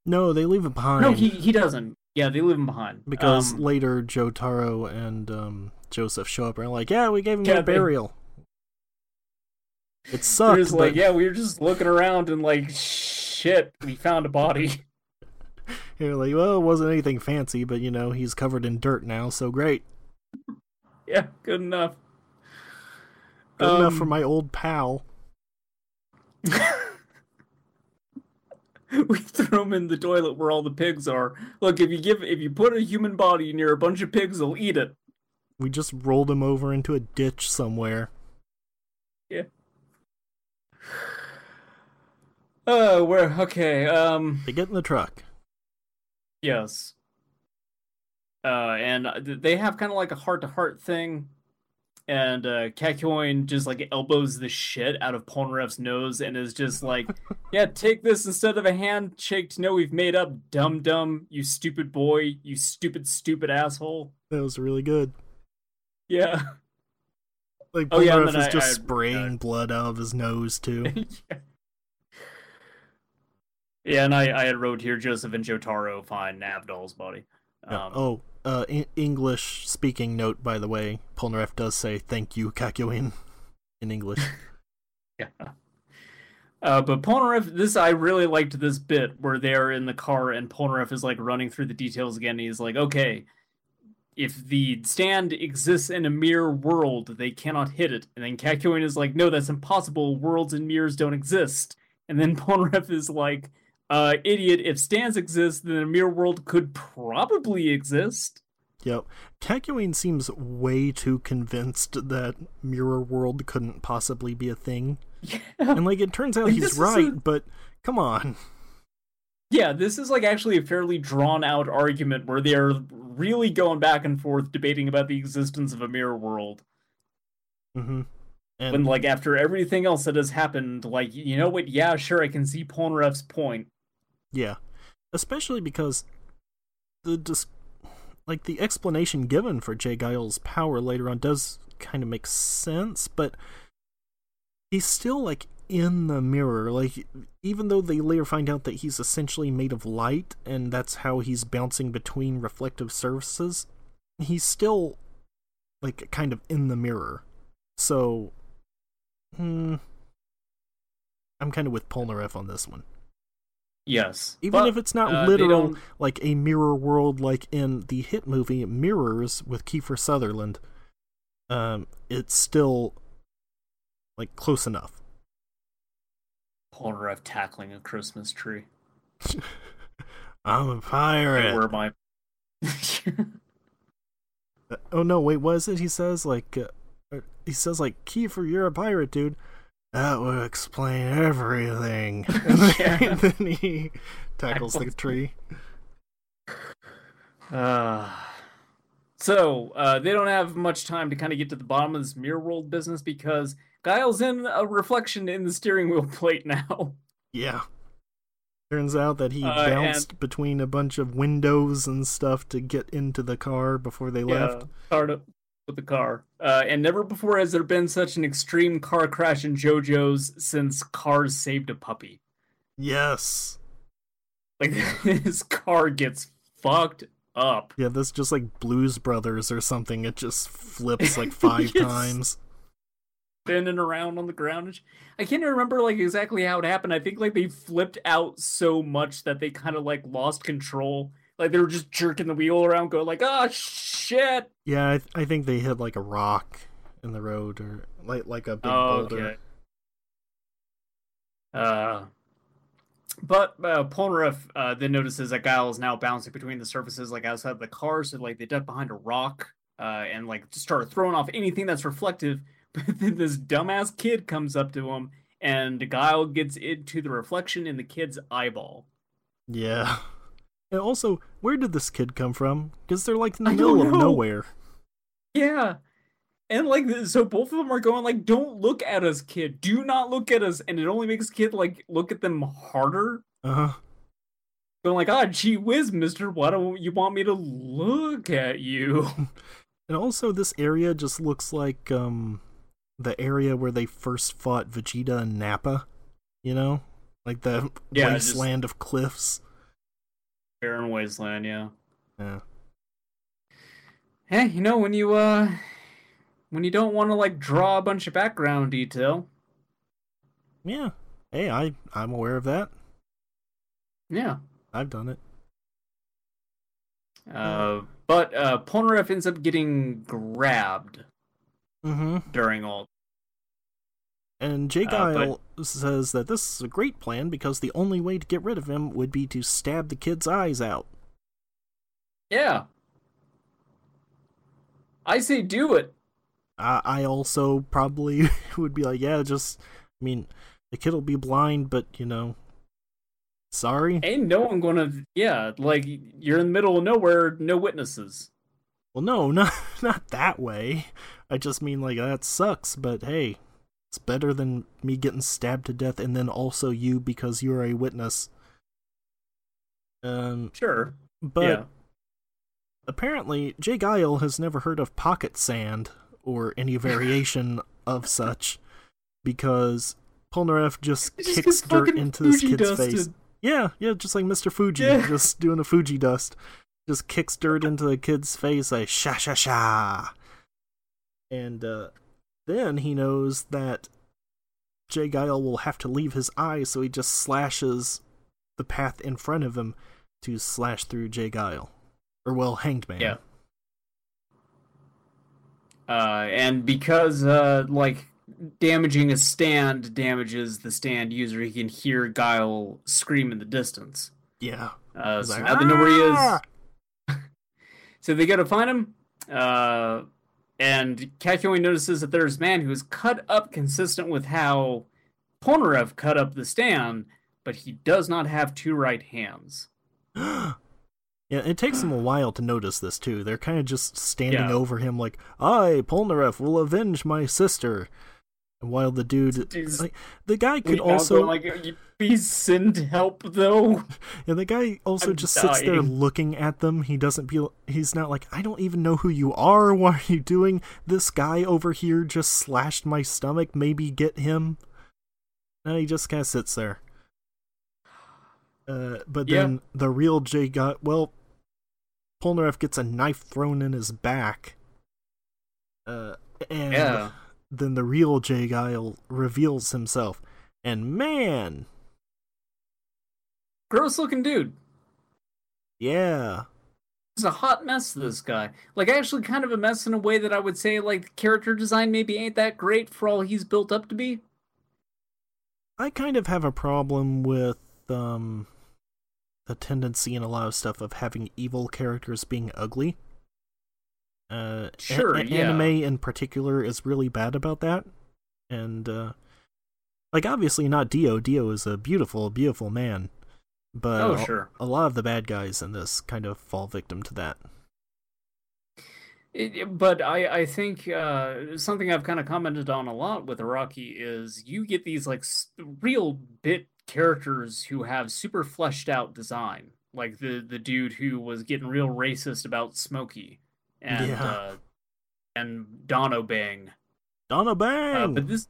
S1: No, they leave it behind.
S2: No, he he doesn't. Yeah, they leave him behind
S1: because
S2: Um,
S1: later Jotaro and um, Joseph show up and are like, "Yeah, we gave him
S2: Yeah,
S1: a burial." It sucked, but
S2: like, yeah, we were just looking around and like, shit, we found a body. *laughs*
S1: you're like, "Well, it wasn't anything fancy, but you know, he's covered in dirt now, so great, *laughs*
S2: yeah, good enough.
S1: good enough for
S2: Um,
S1: my old pal." *laughs*
S2: we throw him in the toilet where all the pigs are. Look, if you give if you put a human body near a bunch of pigs, they'll eat it.
S1: We just rolled him over into a ditch somewhere. Yeah. *sighs*
S2: Oh, we're okay, um
S1: They get in the truck.
S2: yes. Uh and they have kind of like a heart to heart thing. And uh Kakyoin just like elbows the shit out of Polnareff's nose and is just like, *laughs* Yeah, take this instead of a handshake to know we've made up, dum dum, you stupid boy, you stupid, stupid asshole.
S1: That was really good.
S2: Yeah.
S1: Like
S2: Oh, yeah,
S1: Polnareff is
S2: I-
S1: just
S2: I-
S1: spraying blood out of his nose too.
S2: yeah. *laughs* Yeah, and I, I had wrote here Joseph and Jotaro find Navdol's body. Um,
S1: oh, uh, English speaking note, by the way. Polnareff does say "thank you, Kakyoin" in English. *laughs*
S2: yeah. Uh, but Polnareff, this I really liked this bit where they're in the car and Polnareff is like running through the details again. He's like, okay, if the stand exists in a mirror world, they cannot hit it. And then Kakyoin is like, no, that's impossible. Worlds and mirrors don't exist. And then *laughs* Polnareff is like, uh, idiot, if stands exist, then a mirror world could probably exist.
S1: Yep. Kakyoin seems way too convinced that Mirror World couldn't possibly be a thing.
S2: Yeah.
S1: And like it turns out *laughs*
S2: Like,
S1: he's right,
S2: a-
S1: but come on.
S2: Yeah, this is like actually a fairly drawn out argument where they're really going back and forth debating about the existence of a mirror world.
S1: hmm And
S2: When like after everything else that has happened, like you know what? Yeah, sure, I can see Polnareff's point.
S1: Yeah, especially because the dis- like the explanation given for J. Geil's power later on does kind of make sense, but he's still like in the mirror. Like even though they later find out that he's essentially made of light and that's how he's bouncing between reflective surfaces, he's still like kind of in the mirror. So, hmm, I'm kind of with Polnareff on this one.
S2: Yes,
S1: Even
S2: but,
S1: if it's not
S2: uh,
S1: literal, like a mirror world, like in the hit movie Mirrors with Kiefer Sutherland, um, it's still like close enough.
S2: Polnareff tackling a Christmas tree. *laughs*
S1: I'm a pirate.
S2: where my *laughs*
S1: Uh, oh no, wait, what is it? He says like, uh, he says like, Kiefer, you're a pirate, dude. That would explain everything. And *laughs* then, *laughs*
S2: Yeah.
S1: then he tackles the tree.
S2: Uh, so uh, they don't have much time to kind of get to the bottom of this mirror world business because Geil's in a reflection in the steering wheel *laughs* plate now.
S1: Yeah. Turns out that he
S2: Uh, and-
S1: bounced between a bunch of windows and stuff to get into the car before they left.
S2: Start up with the car. Uh, and never before has there been such an extreme car crash in JoJo's since Cars saved a puppy.
S1: Yes.
S2: Like *laughs* his car gets fucked up.
S1: Yeah, this just like Blues Brothers or something. It just flips like *laughs* five times.
S2: spinning around on the ground. I can't remember like exactly how it happened. I think like they flipped out so much that they kind of like lost control. Like they were just jerking the wheel around, going like, "Ah, shit!"
S1: Yeah, I, th- I think they hit like a rock in the road or like like a big
S2: Oh,
S1: boulder.
S2: okay. Uh, but uh, Polnareff uh, then notices that Geil is now bouncing between the surfaces, like outside of the car. So like they duck behind a rock uh, and like just start throwing off anything that's reflective. *laughs* But then this dumbass kid comes up to him, and Geil gets into the reflection in the kid's eyeball.
S1: Yeah. And also, where did this kid come from? Because they're like in the
S2: I
S1: middle of nowhere.
S2: Yeah. And like so both of them are going like don't look at us kid do not look at us and it only makes kid like look at them harder
S1: Uh huh.
S2: going like ah gee whiz mister why don't you want me to look at you *laughs*
S1: And also, this area just looks like um the area where they first fought Vegeta and Nappa. You know, like the
S2: Yeah, just-
S1: wasteland of cliffs.
S2: Barren wasteland yeah
S1: Yeah.
S2: hey you know when you uh when you don't want to like draw a bunch of background detail
S1: Yeah. Hey, I I'm aware of that.
S2: yeah
S1: I've done it.
S2: uh but uh Polnareff ends up getting grabbed
S1: Mm-hmm.
S2: during all
S1: And J.
S2: Uh,
S1: Geil says that this is a great plan because the only way to get rid of him would be to stab the kid's eyes out.
S2: yeah I say do it
S1: I, I also probably *laughs* would be like, yeah, just, I mean, the kid will be blind, but, you know, sorry.
S2: Ain't no one gonna, yeah, like you're in the middle of nowhere, no witnesses.
S1: Well, no, *laughs* not, not that way. I just mean, like, that sucks, but hey, it's better than me getting stabbed to death and then also you because you're a witness. Um,
S2: Sure.
S1: but
S2: yeah.
S1: apparently, J. Geil has never heard of pocket sand or any *laughs* variation of such because Polnareff just kicks dirt into this
S2: Fuji
S1: kid's
S2: dusted.
S1: face. Yeah, yeah, just like Mr. Fuji,
S2: Yeah.
S1: just doing a Fuji dust. Just kicks dirt into the kid's face, like sha sha sha. And uh, then he knows that J. Geil will have to leave his eye, so he just slashes the path in front of him to slash through J. Geil. Or, well, Hanged Man.
S2: Yeah. Uh, and because, uh, like, damaging a stand damages the stand user, he can hear Geil scream in the distance.
S1: Yeah.
S2: Uh, so
S1: like,
S2: now they know where he
S1: "Ah!"
S2: is. *laughs* So they go to find him. Uh, and Kakyoin notices that there's a man who is cut up consistent with how Polnareff cut up the stand, but he does not have two right hands. *gasps*
S1: yeah, it takes them a while to notice this too. They're kind of just standing
S2: Yeah.
S1: over him, like, "I, Polnareff, will avenge my sister." While the dude, like, the guy could also,
S2: like, "You- please send help, though. *laughs*
S1: and the guy also
S2: I'm
S1: just sits there looking at them. He doesn't feel, he's not like, "I don't even know who you are. What are you doing? This guy over here just slashed my stomach. Maybe get him." No, he just kind of sits there. Uh, but
S2: Yeah.
S1: then the real Jay got well. Polnareff gets a knife thrown in his back. Uh, and
S2: Yeah.
S1: Then the real J. Geil reveals himself, and man,
S2: Gross looking dude.
S1: yeah,
S2: He's a hot mess, this guy. Like, actually, kind of a mess in a way that I would say, like, character design maybe ain't that great for all he's built up to be.
S1: I kind of have a problem with um the tendency in a lot of stuff of having evil characters being ugly. Uh,
S2: Sure,
S1: a-
S2: yeah.
S1: Anime in particular is really bad about that, and uh, like obviously not Dio. Dio is a beautiful, beautiful man, but
S2: oh, sure.
S1: a lot of the bad guys in this kind of fall victim to that.
S2: It, but I, I think uh, something I've kind of commented on a lot with Araki is you get these like s- real bit characters who have super fleshed out design, like the the dude who was getting real racist about Smokey, and
S1: Yeah.
S2: uh, and Dono Bang.
S1: Donna
S2: Uh,
S1: Bang.
S2: but this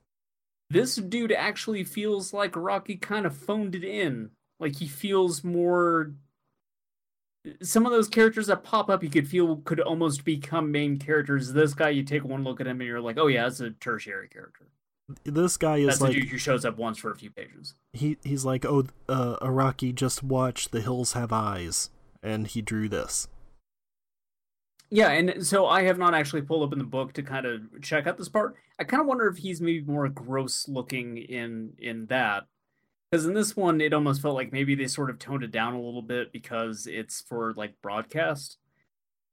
S2: this dude actually feels like Araki kind of phoned it in Like he feels more. Some of those characters that pop up, you could feel could almost become main characters. This guy, you take one look at him and you're like, oh yeah, that's a tertiary character.
S1: This guy is
S2: That's
S1: like
S2: a dude who shows up once for a few pages.
S1: he he's like, oh, uh, Araki just watch. The Hills Have Eyes, and he drew this.
S2: Yeah, and so I have not actually pulled up in the book to kind of check out this part. I kind of wonder if he's maybe more gross looking in in that, because in this one it almost felt like maybe they sort of toned it down a little bit because it's for like broadcast.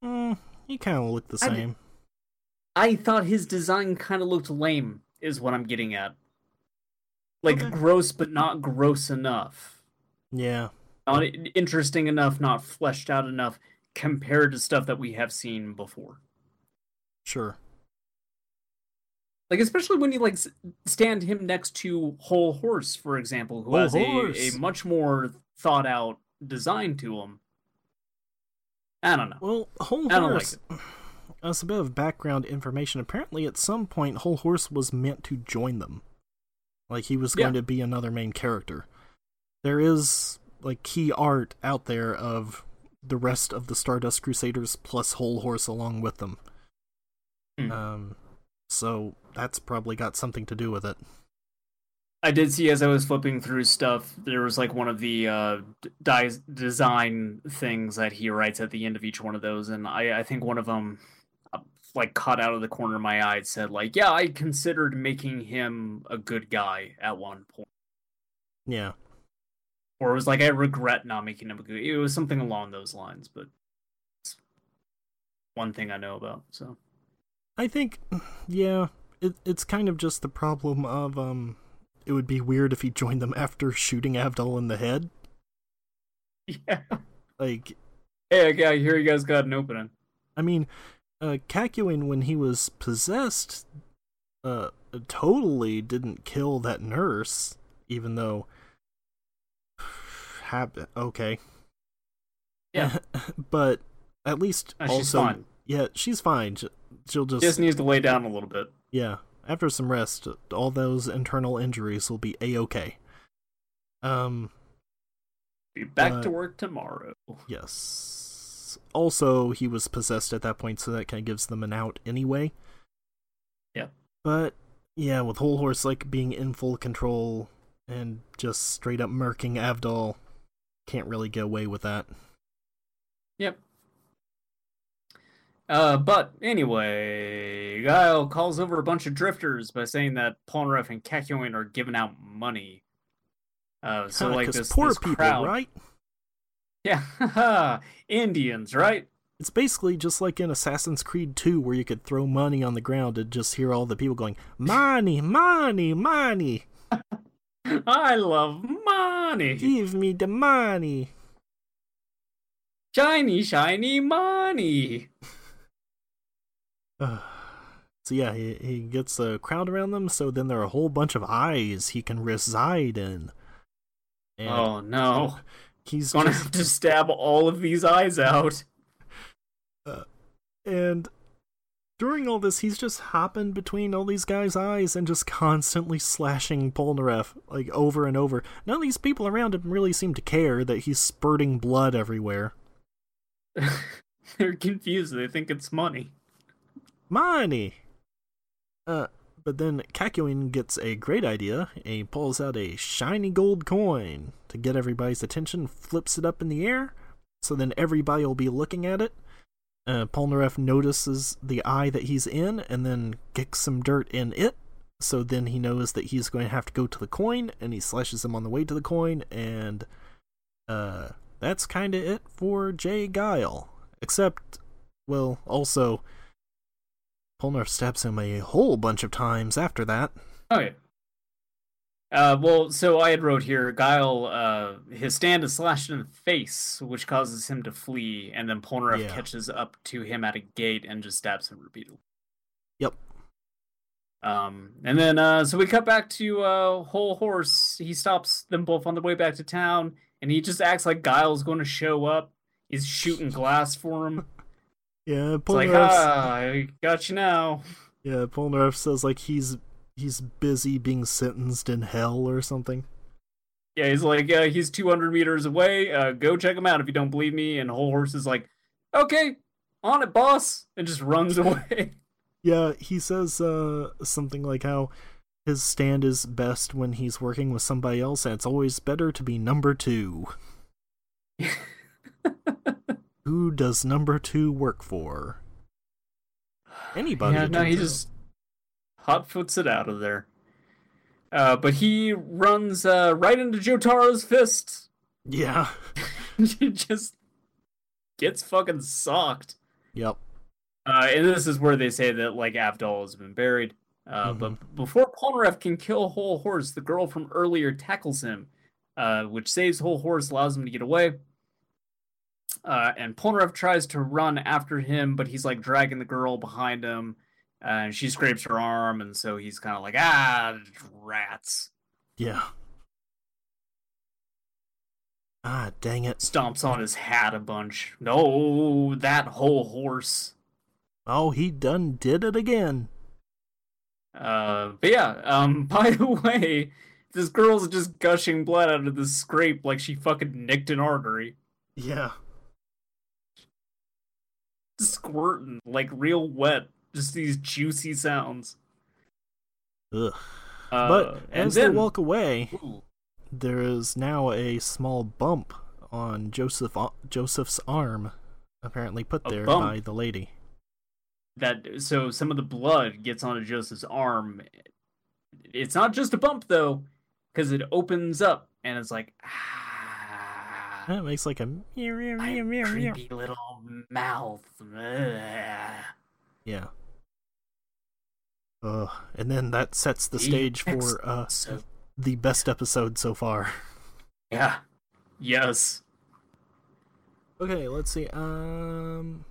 S1: Mm, he kind of looked the same.
S2: I thought his design kind of looked lame, is what I'm getting at. Like
S1: Okay.
S2: gross, but not gross enough.
S1: Yeah,
S2: Not interesting enough, not fleshed out enough compared to stuff that we have seen before.
S1: sure.
S2: Like especially when you like stand him next to Hol Horse, for example, who
S1: Whole
S2: has a, a much more thought out design to him. I don't know.
S1: Well, Whole
S2: I don't like
S1: Horse. As a bit of background information, apparently at some point Hol Horse was meant to join them. Like he was going to be another main character. There is like key art out there of the rest of the Stardust Crusaders plus Hol Horse along with them.
S2: Hmm.
S1: Um, so that's probably got something to do with it.
S2: I did see as I was flipping through stuff, there was like one of the uh, di- design things that he writes at the end of each one of those, and I, I think one of them, uh, like caught out of the corner of my eye, it said like, "Yeah, I considered making him a good guy at one point,"
S1: Yeah.
S2: Or it was like, "I regret not making good." It was something along those lines, but it's one thing I know about. So
S1: I think, yeah, it, it's kind of just the problem of um, it would be weird if he joined them after shooting Avdol in the head. *laughs*
S2: yeah.
S1: Like,
S2: Hey, okay, I hear you guys got an opening.
S1: I mean, uh, Kakyoin when he was possessed, uh, totally didn't kill that nurse, even though. Hab- okay,
S2: Yeah, *laughs*
S1: but at least
S2: Uh, she's
S1: also,
S2: fine.
S1: yeah, she's fine. She'll just,
S2: Just needs to lay down a little bit.
S1: yeah. After some rest, all those internal injuries will be a okay. Um,
S2: Be back to
S1: Uh,
S2: work tomorrow.
S1: Yes. Also, he was possessed at that point, so that kind of gives them an out anyway.
S2: Yeah.
S1: But yeah, with Hol Horse like being in full control and just straight up murking Avdol, can't really get away with that.
S2: Yep. Uh, but anyway, Geil calls over a bunch of drifters by saying that Polnareff and Kakyoin are giving out money. Uh, so like this,
S1: poor
S2: this
S1: people,
S2: crowd,
S1: right? *laughs*
S2: Yeah, *laughs* Indians, right?
S1: It's basically just like in Assassin's Creed 2 where you could throw money on the ground and just hear all the people going, Money, money, money, *laughs*
S2: I love money,
S1: give me the money.
S2: shiny, shiny money. *sighs*
S1: so yeah, he, he gets uh, a crowd around them, so then there are a whole bunch of eyes he can reside in. And
S2: Oh no,
S1: he's
S2: gonna
S1: just,
S2: have to stab all of these eyes out. *laughs*
S1: Uh, and during all this, he's just hopping between all these guys' eyes and just constantly slashing Polnareff like over and over. None of these people around him really seem to care that he's spurting blood everywhere. *laughs*
S2: They're confused. They think it's money.
S1: Money. Uh, but then Kakyoin gets a great idea. He pulls out a shiny gold coin to get everybody's attention, flips it up in the air, so then everybody will be looking at it. Uh, Polnareff notices the eye that he's in and then kicks some dirt in it. So then he knows that he's going to have to go to the coin, and he slashes him on the way to the coin, and uh, that's kind of it for J. Geil. Except, well, also, Polnareff stabs him a whole bunch of times after that.
S2: Oh yeah. Uh, well, so I had wrote here, Geil, uh, his stand is slashed in the face, which causes him to flee, and then Polnareff
S1: Yeah.
S2: catches up to him at a gate and just stabs him repeatedly.
S1: Yep.
S2: Um, and then, uh, so we cut back to, uh, Hol Horse. He stops them both on the way back to town, and he just acts like Geil's going to show up. He's shooting glass for him. *laughs*
S1: Yeah,
S2: It's like, ah, I got you now.
S1: yeah, Polnareff says like he's he's busy being sentenced in hell or something.
S2: Yeah, he's like, uh, he's 200 meters away. Uh, go check him out if you don't believe me. And Hol Horse is like, okay, on it, boss, and just runs *laughs* away.
S1: Yeah, he says uh, something like how his stand is best when he's working with somebody else, and it's always better to be number two. *laughs* Who does number two work for? Anybody.
S2: yeah, no, he just hot foots it out of there. Uh, but he runs uh, right into Jotaro's fist.
S1: Yeah. *laughs* *laughs*
S2: he just gets fucking socked.
S1: Yep.
S2: Uh, and this is where they say that like Avdol has been buried. Uh, But before Polnareff can kill Hol Horse, the girl from earlier tackles him, uh, which saves Hol Horse, allows him to get away. Uh, and Polnareff tries to run after him, but he's like dragging the girl behind him, and she scrapes her arm, and so he's kind of like, ah, rats.
S1: Yeah. Ah, dang it.
S2: Stomps on his hat a bunch. No, that Hol Horse.
S1: Oh, he done did it again.
S2: Uh, but yeah, um, *laughs* by the way, this girl's just gushing blood out of this scrape like she fucking nicked an artery.
S1: Yeah.
S2: Squirting, like real wet. Just these juicy sounds.
S1: Ugh.
S2: Uh,
S1: But as
S2: then,
S1: they walk away,
S2: Ooh,
S1: there is now a small bump on Joseph Joseph's arm, apparently put there by the lady.
S2: that so some of the blood gets onto Joseph's arm. It's not just a bump though, because it opens up and it's like ah,
S1: That makes like a meow, meow, meow, meow.
S2: creepy little mouth.
S1: Yeah. Ugh. And then that sets the stage for uh the best episode so far.
S2: yeah, yes.
S1: Okay, let's see. Um.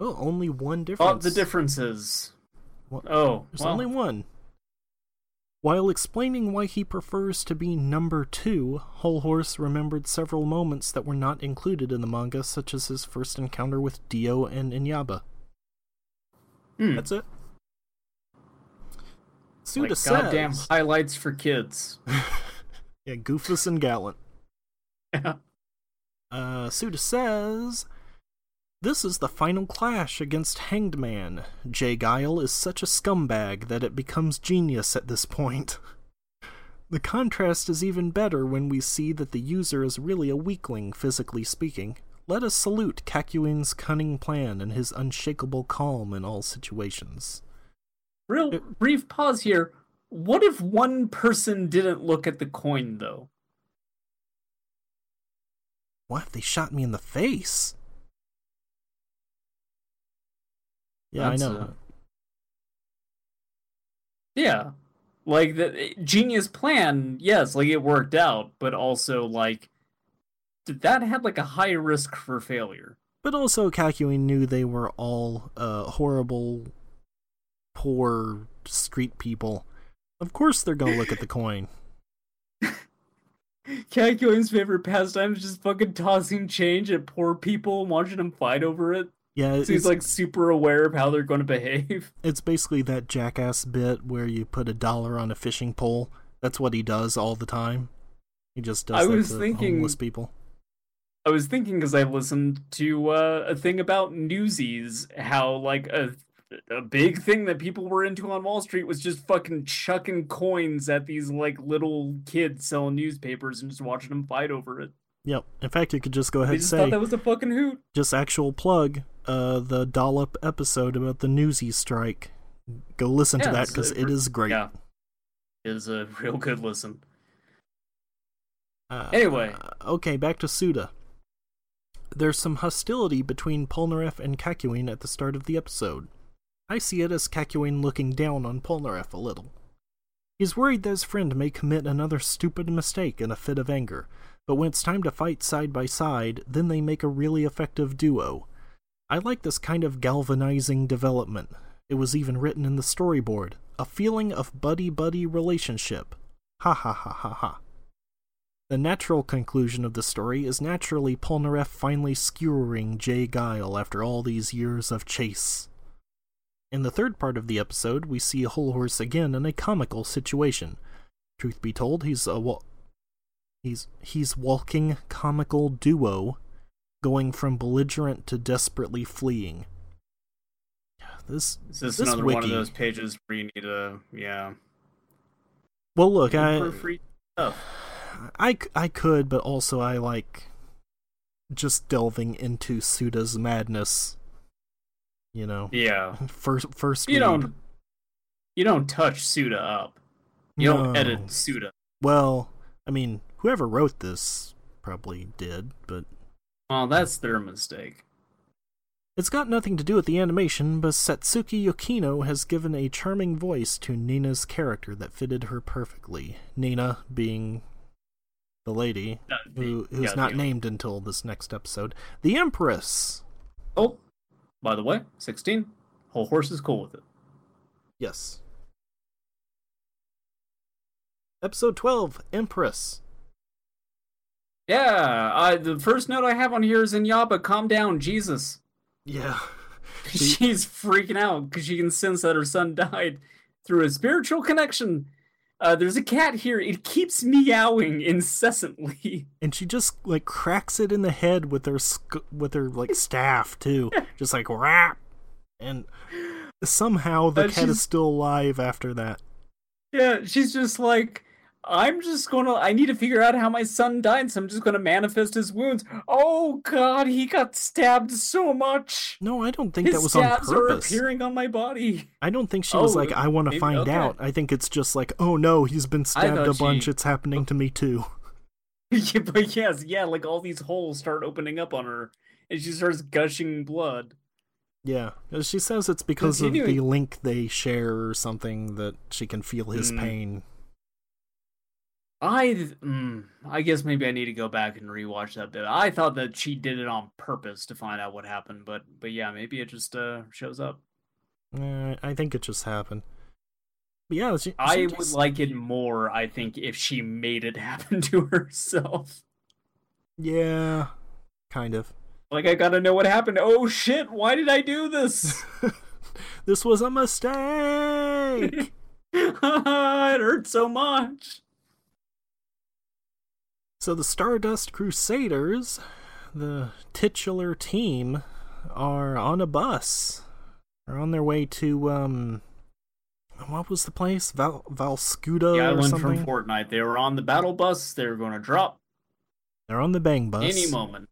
S1: Oh, only one difference.
S2: the differences.
S1: What-
S2: Oh,
S1: There's
S2: well,
S1: only one. While explaining why he prefers to be number two, Hol Horse remembered several moments that were not included in the manga, such as his first encounter with Dio and Enyaba.
S2: hmm,
S1: That's it.
S2: Like
S1: Suda
S2: goddamn
S1: says,
S2: highlights for kids. *laughs*
S1: yeah, Goofus and Gallant.
S2: Yeah.
S1: Uh, Suda says, This is the final clash against Hanged Man. J. Geil is such a scumbag that it becomes genius at this point. *laughs* The contrast is even better when we see that the user is really a weakling, physically speaking. Let us salute Kakyoin's cunning plan and his unshakable calm in all situations.
S2: Real brief pause here. What if one person didn't look at the coin though?
S1: What if they shot me in the face? Yeah,
S2: That's,
S1: I know.
S2: uh, Yeah. Like the genius plan, yes, like it worked out, but also like that had like a high risk for failure.
S1: But also, Kakyoin knew they were all uh, horrible, poor street people. Of course, they're gonna look at the coin. *laughs*
S2: Kakyoin's favorite pastime is just fucking tossing change at poor people and watching them fight over it.
S1: Yeah,
S2: So he's like super aware of how they're going to behave. *laughs*
S1: it's basically that jackass bit where you put a dollar on a fishing pole. That's what he does all the time. He just does
S2: I was
S1: to
S2: thinking-
S1: homeless people.
S2: I was thinking because I listened to uh, a thing about Newsies, how like a a big thing that people were into on Wall Street was just fucking chucking coins at these like little kids selling newspapers and just watching them fight over it.
S1: Yep. In fact, you could just go ahead
S2: They
S1: and say,
S2: thought that was a fucking hoot.
S1: just actual plug, uh, the dollop episode about the Newsy strike. Go listen to that because
S2: uh,
S1: it is great.
S2: Yeah, is a *laughs* real good listen.
S1: Uh,
S2: Anyway.
S1: okay, back to Suda. There's some hostility between Polnareff and Kakyoin at the start of the episode. I see it as Kakyoin looking down on Polnareff a little. He's worried that his friend may commit another stupid mistake in a fit of anger, but when it's time to fight side by side, then they make a really effective duo. I like this kind of galvanizing development. It was even written in the storyboard. A feeling of buddy buddy relationship. Ha ha ha ha ha. The natural conclusion of the story is naturally Polnareff finally skewering J. Geil after all these years of chase. In the third part of the episode, we see a Hol Horse again in a comical situation. Truth be told, he's a wa- He's he's walking comical duo, going from belligerent to desperately fleeing. This
S2: Is this,
S1: This
S2: another one
S1: wiki-
S2: of those pages where you need to, yeah,
S1: well, look, I
S2: for free stuff?
S1: I, I could, but also I like just delving into Suda's madness. You know,
S2: Yeah, *laughs*
S1: first first
S2: you don't, you don't touch Suda up. You don't edit Suda.
S1: Well, I mean, whoever wrote this probably did, but
S2: Well, that's their mistake.
S1: it's got nothing to do with the animation. But Satsuki Yukino has given a charming voice to Nena's character that fitted her perfectly. Nena being the lady who who's
S2: yeah,
S1: not named until this next episode, the Empress.
S2: Oh, by the way, sixteen. Hol Horse is cool with it.
S1: Yes. Episode 12, Empress.
S2: Yeah, I the first note I have on here is Enyaba, calm down, Jesus.
S1: Yeah. *laughs*
S2: She's freaking out because she can sense that her son died through a spiritual connection. Uh, there's a cat here. It keeps meowing incessantly. *laughs*
S1: And she just like cracks it in the head with her sc- with her like *laughs* staff too. Just like rap. And somehow the
S2: Uh,
S1: cat is still alive after that.
S2: Yeah, she's just like, I'm just gonna. I need to figure out how my son died, so I'm just gonna manifest his wounds. Oh God, he got stabbed so much.
S1: No, I don't think
S2: His
S1: that was on
S2: stabs are
S1: purpose.
S2: appearing on my body.
S1: I don't think she was
S2: Oh,
S1: like, I want to find
S2: okay.
S1: out. I think it's just like, oh no, he's been stabbed a bunch.
S2: she-
S1: It's happening to me too. *laughs*
S2: Yeah, but yes, yeah, like all these holes start opening up on her, and she starts gushing blood.
S1: Yeah, Uh, she says it's because of the link they share or something that she can feel his
S2: Mm.
S1: pain.
S2: I, mm, I guess maybe I need to go back and rewatch that bit. I thought that she did it on purpose to find out what happened, but but yeah, maybe it just uh shows up.
S1: Uh, I think it just happened. But yeah, she, she
S2: I would like it more, I think, if she made it *laughs* happen to herself.
S1: Yeah, kind of.
S2: Like, I gotta know what happened. Oh shit, why did I do this? *laughs*
S1: this was a mistake. *laughs*
S2: it hurt so much.
S1: So the Stardust Crusaders, the titular team, are on a bus. They're on their way to um, what was the place? Val Valscuda
S2: The
S1: or
S2: island
S1: something.
S2: from Fortnite. They were on the battle bus. They were going to drop
S1: They're on the Bang bus.
S2: any moment.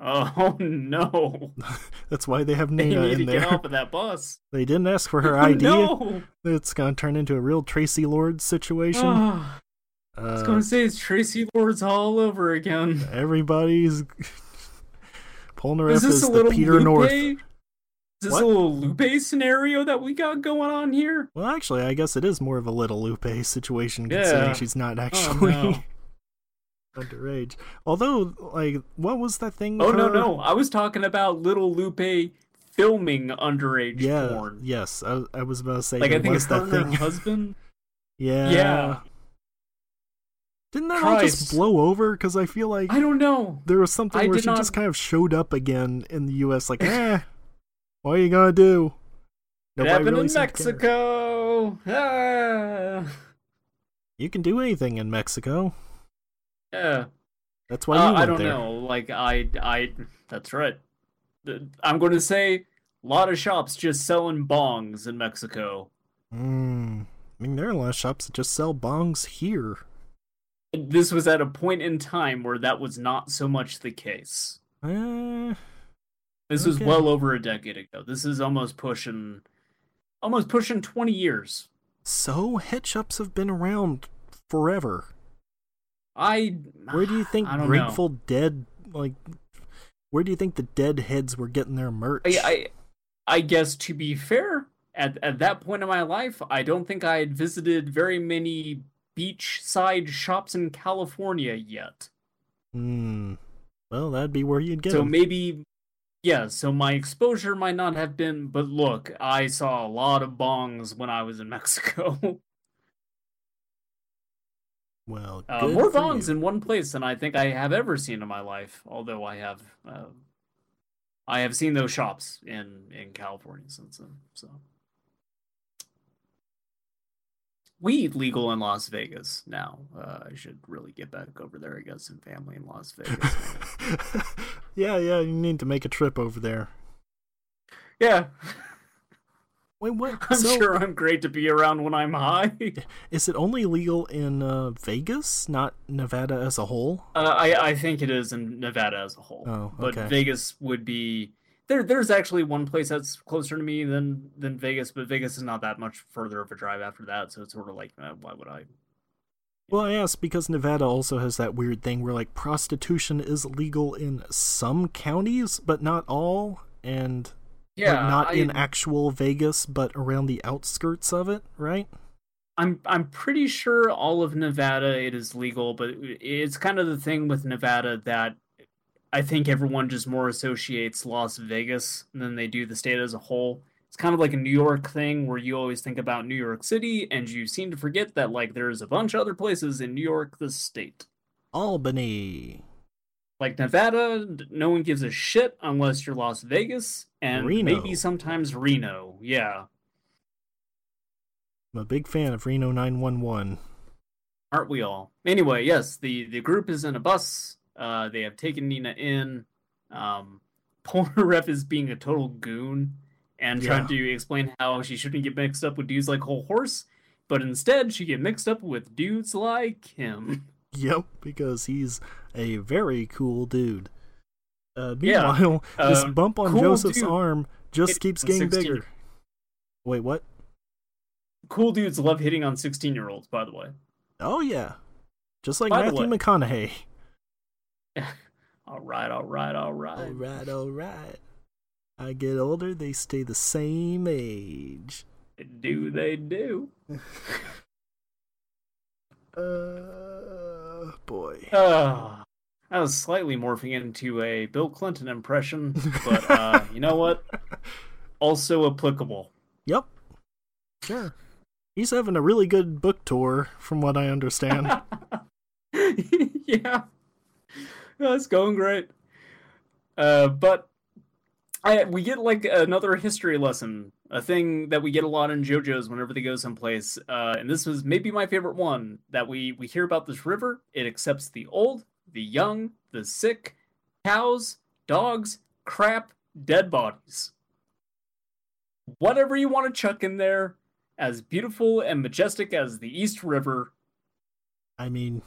S2: Oh *laughs* no! *laughs*
S1: That's why they have
S2: They Nena to
S1: in
S2: get
S1: there.
S2: off of that bus. *laughs*
S1: They didn't ask for her ID.
S2: No!
S1: It's gonna turn into a real Traci Lord situation. *sighs*
S2: Ah, I was
S1: Uh,
S2: gonna say it's Traci Lords all over again. *laughs*
S1: everybody's *laughs* pulling her
S2: Is this
S1: the Peter
S2: Lupe?
S1: North.
S2: Is this
S1: What?
S2: a little Lupe scenario that we got going on here?
S1: Well, actually, I guess it is more of a little Lupe situation
S2: Yeah.
S1: considering she's not actually
S2: no. *laughs*
S1: underage. Although, like, what was that thing?
S2: Oh no
S1: her?
S2: no! I was talking about little Lupe filming underage
S1: Yeah,
S2: porn.
S1: yes, I, I was about to say
S2: Like I think
S1: was
S2: it's
S1: that
S2: her
S1: thing.
S2: husband.
S1: yeah.
S2: Yeah.
S1: Didn't that all just blow over? Because I feel like
S2: I don't know.
S1: there was something
S2: I
S1: where she
S2: not-
S1: just kind of showed up again in the U.S. Like, *laughs* eh, what are you gonna do?
S2: It happened
S1: really
S2: in
S1: seemed to care.
S2: Mexico. Ah.
S1: You can do anything in Mexico.
S2: Yeah.
S1: That's why you
S2: Uh, I don't
S1: there.
S2: know. Like I, I. That's right. I'm going to say a lot of shops just selling bongs in Mexico.
S1: Mm. I mean, there are a lot of shops that just sell bongs here.
S2: This was at a point in time where that was not so much the case.
S1: Eh,
S2: This was well over a decade ago. This is almost pushing, almost pushing 20 years.
S1: so head shops have been around forever.
S2: I.
S1: Where do you think Grateful Dead like? Where do you think the Deadheads were getting their merch?
S2: I, I, I guess to be fair, at at that point in my life, I don't think I had visited very many beachside shops in California yet.
S1: Hmm. Well, that'd be where you'd get
S2: so
S1: 'em.
S2: maybe, yeah. So my exposure might not have been, but look, I saw a lot of bongs when I was in *laughs* Mexico.
S1: Well,
S2: uh, more bongs
S1: you.
S2: in one place than I think I have ever seen in my life. Although I have, uh, I have seen those shops in in California since then. So. Weed legal in Las Vegas now. Uh, I should really get back over there. I got some family in Las Vegas. *laughs*
S1: yeah, yeah, you need to make a trip over there.
S2: yeah,
S1: Wait, what? *laughs*
S2: I'm
S1: so,
S2: sure I'm great to be around when I'm high. *laughs*
S1: is it only legal in uh, Vegas, not Nevada as a whole?
S2: Uh, I I think it is in Nevada as a whole.
S1: Oh,
S2: But. Vegas would be there. There's actually one place that's closer to me than than Vegas, but Vegas is not that much further of a drive after that. So it's sort of like, uh, why would I?
S1: Well, I asked because Nevada also has that weird thing where like prostitution is legal in some counties, but not all, and
S2: Yeah,
S1: like, not
S2: I,
S1: in actual Vegas, but around the outskirts of it, right?
S2: I'm I'm pretty sure all of Nevada it is legal, but it's kind of the thing with Nevada that I think everyone just more associates Las Vegas than they do the state as a whole. It's kind of like a New York thing where you always think about New York City and you seem to forget that like there's a bunch of other places in New York the state.
S1: Albany,
S2: Like Nevada, no one gives a shit unless you're Las Vegas and
S1: Reno.
S2: maybe sometimes Reno. Yeah.
S1: I'm a big fan of Reno 911.
S2: aren't we all? Anyway, yes, the the group is in a bus. Uh, they have taken Nena in. Um, Polnareff *laughs* is being a total goon and trying to explain how she shouldn't get mixed up with dudes like Hol Horse, but instead she get mixed up with dudes like him. *laughs*
S1: Yep, because he's a very cool dude. Uh,
S2: Yeah,
S1: meanwhile, this
S2: um,
S1: bump on
S2: cool
S1: Joseph's
S2: dude.
S1: arm just
S2: Hit
S1: keeps getting
S2: 16
S1: bigger. Wait, what?
S2: Cool dudes love hitting on sixteen year olds, by the way.
S1: Oh yeah, just like
S2: By
S1: Matthew
S2: way-
S1: McConaughey. *laughs*
S2: All right, all right, all right.
S1: All right, all right. I get older, they stay the same age.
S2: Do they do? *laughs*
S1: Uh, boy.
S2: Uh, I was slightly morphing into a Bill Clinton impression, but uh, *laughs* you know what? Also applicable.
S1: Yep. Sure. He's having a really good book tour, from what I understand.
S2: yeah, *laughs* that's going great. Uh, but I we get like another history lesson, a thing that we get a lot in JoJo's whenever they go someplace. Uh, and this was maybe my favorite one that we we hear about this river. It accepts the old, the young, the sick, cows, dogs, crap, dead bodies. Whatever you want to chuck in there, as beautiful and majestic as the East River,
S1: I mean,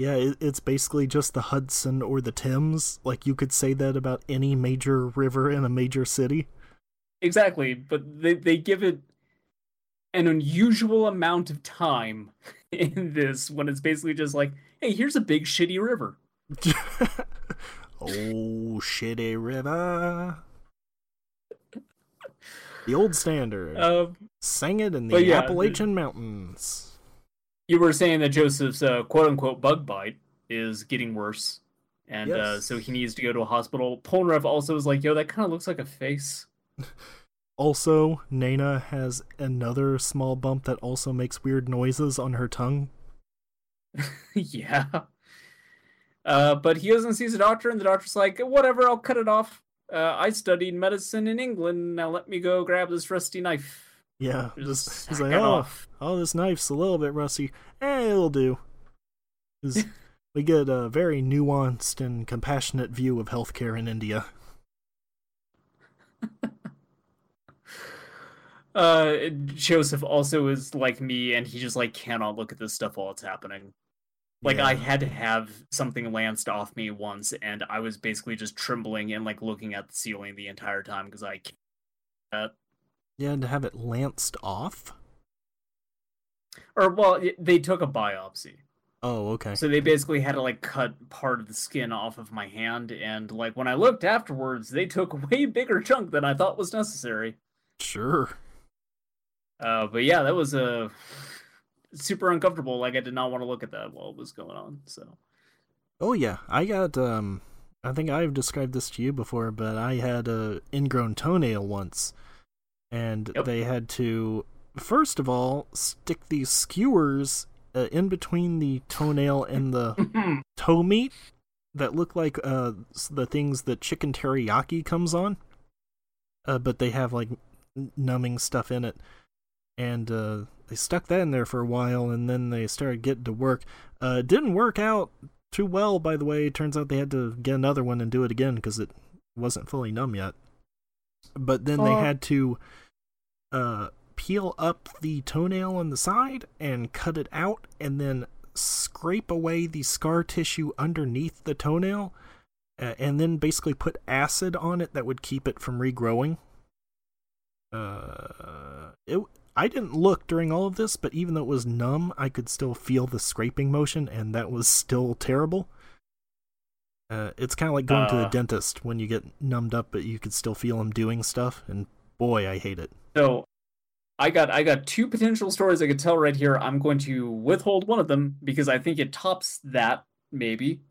S1: yeah, it's basically just the Hudson or the Thames. Like, you could say that about any major river in a major city.
S2: Exactly, but they they give it an unusual amount of time *laughs* in this when it's basically just like, hey, here's a big shitty river. *laughs*
S1: oh, shitty river. The old standard.
S2: Um,
S1: Sang it in the
S2: yeah,
S1: Appalachian Mountains.
S2: You were saying that Joseph's uh, quote unquote bug bite is getting worse, and uh, so he needs to go to a hospital. Polnareff also is like, yo, that kind of looks like a face. *laughs*
S1: Also, Nana has another small bump that also makes weird noises on her tongue. *laughs*
S2: yeah. Uh, but he goes and sees a doctor, and the doctor's like, whatever, I'll cut it off. Uh, I studied medicine in England. Now let me go grab this rusty knife.
S1: Yeah,
S2: Just
S1: he's like, oh,
S2: off."
S1: oh, this knife's a little bit rusty. Eh, it'll do. *laughs* we get a very nuanced and compassionate view of healthcare in India. *laughs*
S2: Uh, Joseph also is like me, and he just like cannot look at this stuff while it's happening. Like I had to have something lanced off me once, and I was basically just trembling and like looking at the ceiling the entire time because I can't.
S1: Yeah, to have it lanced off.
S2: or well, they took a biopsy,
S1: Oh, okay.
S2: so they basically had to like cut part of the skin off of my hand, and like when I looked afterwards, they took a *laughs* way bigger chunk than I thought was necessary.
S1: Sure.
S2: Uh, but yeah, that was a uh, super uncomfortable. Like I did not want to look at that while it was going on. So
S1: Oh yeah, I got um I think I've described this to you before, but I had a ingrown toenail once. And
S2: Yep.
S1: they had to first of all stick these skewers uh, in between the toenail and the *laughs* toe meat that look like uh the things that chicken teriyaki comes on. Uh but they have like numbing stuff in it. And uh they stuck that in there for a while, and then they started getting to work. Uh, it didn't work out too well, by the way. It turns out they had to get another one and do it again because it wasn't fully numb yet. But then they
S2: Oh.
S1: had to uh, peel up the toenail on the side and cut it out, and then scrape away the scar tissue underneath the toenail, uh, and then basically put acid on it that would keep it from regrowing. Uh, it. I didn't look during all of this, but even though it was numb, I could still feel the scraping motion, and that was still terrible. Uh, it's kind of like going to the
S2: Uh.
S1: dentist when you get numbed up, but you could still feel him doing stuff, and boy, I hate it.
S2: So I got I got two potential stories I could tell right here. I'm going to withhold one of them because I think it tops that maybe.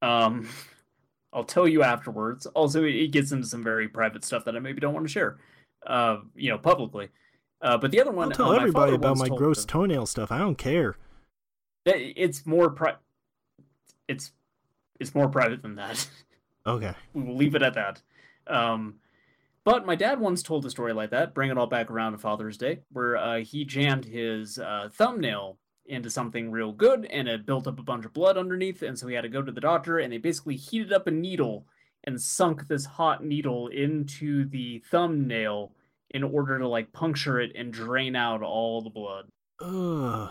S2: Um *laughs* I'll tell you afterwards. Also it gets into some very private stuff that I maybe don't want to share uh you know publicly. Uh but the other one
S1: I'll tell
S2: uh, my
S1: everybody about my gross
S2: me
S1: toenail stuff. I don't care.
S2: It's more pri- it's it's more private than that.
S1: Okay. *laughs*
S2: we will leave it at that. Um, but my dad once told a story like that, bring it all back around to Father's Day, where uh, he jammed his uh, thumbnail into something real good and it built up a bunch of blood underneath. And so he had to go to the doctor and they basically heated up a needle and sunk this hot needle into the thumbnail in order to like puncture it and drain out all the blood.
S1: Ugh.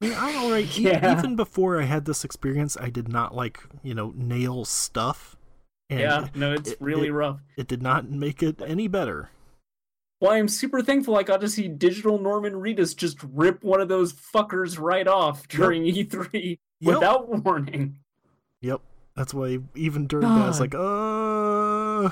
S1: I mean, I'm alright. E-
S2: Yeah.
S1: Even before I had this experience, I did not like, you know, nail stuff. And
S2: yeah, no, it's
S1: it-
S2: really
S1: it-
S2: rough.
S1: it did not make it any better.
S2: Well, I'm super thankful I got to see Digital Norman Reedus just rip one of those fuckers right off during E3 *laughs*
S1: Yep.
S2: without warning.
S1: Yep. That's why even during that, I was like, uh.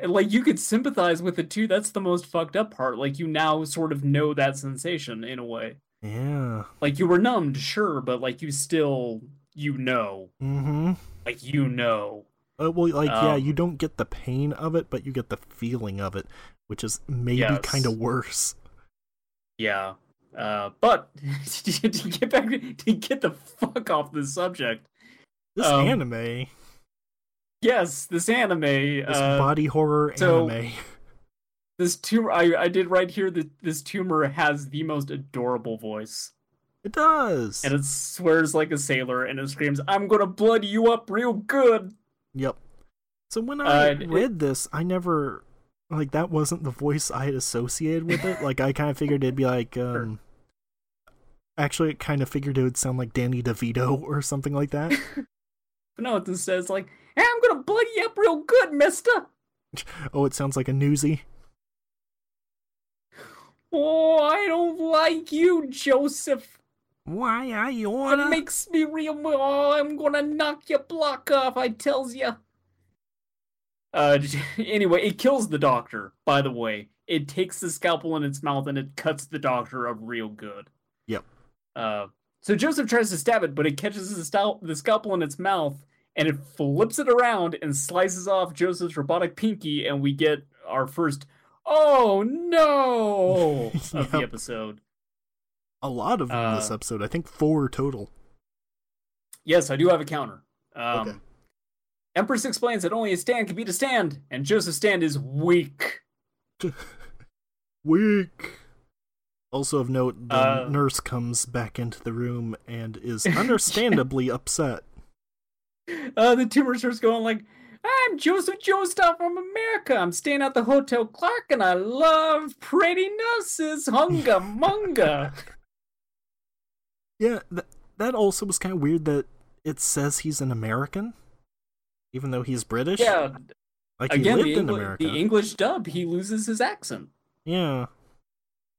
S2: And like you could sympathize with it too. That's the most fucked up part. Like you now sort of know that sensation in a way.
S1: Yeah.
S2: Like you were numbed, sure, but like you still you know.
S1: Mm hmm.
S2: Like you know.
S1: Uh, well, like, yeah,
S2: Um,
S1: you don't get the pain of it, but you get the feeling of it, which is maybe
S2: Yes.
S1: kind of worse.
S2: Yeah. Uh but *laughs* to get back to get the fuck off the subject.
S1: This
S2: Um,
S1: anime,
S2: Yes, this anime
S1: this
S2: uh,
S1: body horror
S2: so-
S1: anime. *laughs*
S2: this tumor I, I did right here that this tumor has the most adorable voice
S1: It does.
S2: and it swears like a sailor and it screams i'm gonna blood you up real good
S1: Yep. So when I
S2: Uh, it-
S1: read this, I never like that wasn't the voice I had associated with it. *laughs* like I kind of figured it'd be like um actually it kind of figured it would sound like Danny DeVito or something like that. *laughs*
S2: but no it says like hey, i'm gonna blood you up real good mister *laughs*
S1: oh, it sounds like a newsie.
S2: Oh i don't like you joseph.
S1: Why are you
S2: it makes me real oh i'm gonna knock your block off i tells ya. Uh *laughs* anyway it kills the doctor by the way. It takes the scalpel in its mouth and it cuts the doctor up real good.
S1: Yep.
S2: Uh, so Joseph tries to stab it, but it catches the, stal- the scalpel in its mouth and it flips it around and slices off Joseph's robotic pinky, and we get our first "Oh no" *laughs* of the
S1: Yep.
S2: episode.
S1: A lot of in this
S2: Uh,
S1: episode. I think four total.
S2: Yes, I do have a counter. Um,
S1: Okay.
S2: Empress explains that only a stand can beat a stand, and Joseph's stand is weak. *laughs*
S1: Weak. Also of note, the
S2: Uh,
S1: nurse comes back into the room and is *laughs* understandably upset.
S2: Uh, the tumor starts going like, I'm Joseph Joestar from America. I'm staying at the Hotel Clark and I love pretty nurses. Hunga munga. *laughs*
S1: Yeah, th- that also was kind of weird that it says he's an American, even though he's British.
S2: yeah,
S1: like he
S2: again,
S1: lived
S2: the,
S1: in
S2: Engli-
S1: America.
S2: the English dub, he loses his accent.
S1: yeah,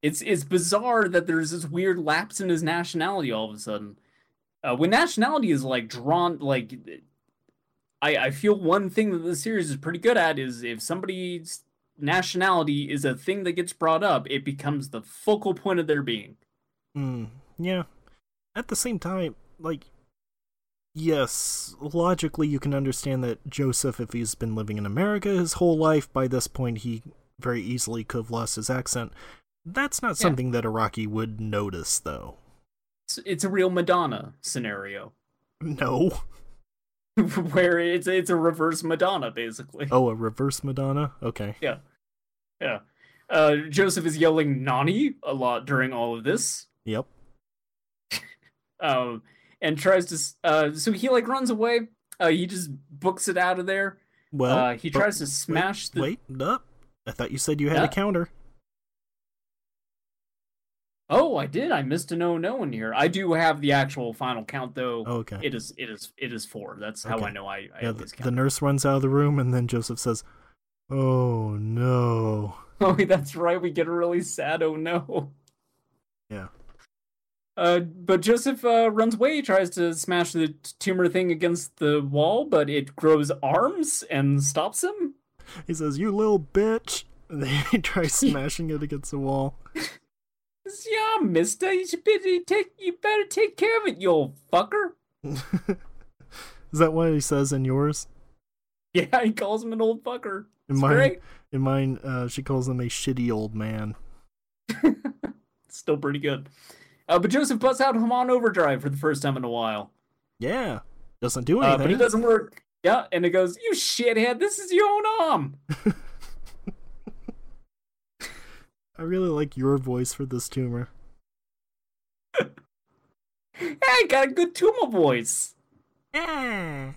S2: It's it's bizarre that there's this weird lapse in his nationality all of a sudden. Uh, when nationality is like drawn, like I I feel one thing that the series is pretty good at is if somebody's nationality is a thing that gets brought up, it becomes the focal point of their being.
S1: mm, yeah. At the same time, like, yes, logically you can understand that Joseph, if he's been living in America his whole life, by this point he very easily could have lost his accent. That's not
S2: Yeah.
S1: something that Araki would notice, though.
S2: It's, it's a real Madonna scenario *laughs*
S1: No. *laughs*
S2: where it's it's a reverse Madonna basically.
S1: Oh, a reverse Madonna? Okay.
S2: Yeah. Yeah. Uh, Joseph is yelling "Nani" a lot during all of this.
S1: Yep. *laughs*
S2: Um, and tries to. Uh, so he like runs away. Uh, he just books it out of there.
S1: Well,
S2: uh, he tries to smash the.
S1: Wait, up. I thought you said you had
S2: Yeah.
S1: a counter.
S2: Oh, I did. I missed a no no in here. I do have the actual final count though.
S1: Oh, okay.
S2: It is. It is. It is four. That's how
S1: Okay.
S2: I know I. I
S1: yeah, the, the nurse runs out of the room, and then Joseph says, "Oh no." *laughs*
S2: Oh, that's right. We get a really sad. Oh no.
S1: Yeah.
S2: Uh, but Joseph uh, runs away. He tries to smash the tumor thing against the wall, but it grows arms and stops him.
S1: He says, "You little bitch." And *laughs* then he tries *laughs* smashing it against the wall.
S2: Says, Yeah, Mister, you should better take. You better take care of it, you old fucker. *laughs*
S1: Is that what he says in yours?
S2: Yeah, he calls him an old fucker.
S1: In
S2: It's
S1: mine,
S2: great.
S1: in mine, uh, she calls him a shitty old man. *laughs*
S2: Still pretty good. Uh, but Joseph busts out Hamon Overdrive for the first time in a while.
S1: Yeah, doesn't do
S2: Uh,
S1: anything.
S2: but it doesn't work. Yeah, and it goes, You shithead, this is your own arm. *laughs*
S1: I really like your voice for this tumor. *laughs*
S2: I got a good tumor voice.
S1: Ah.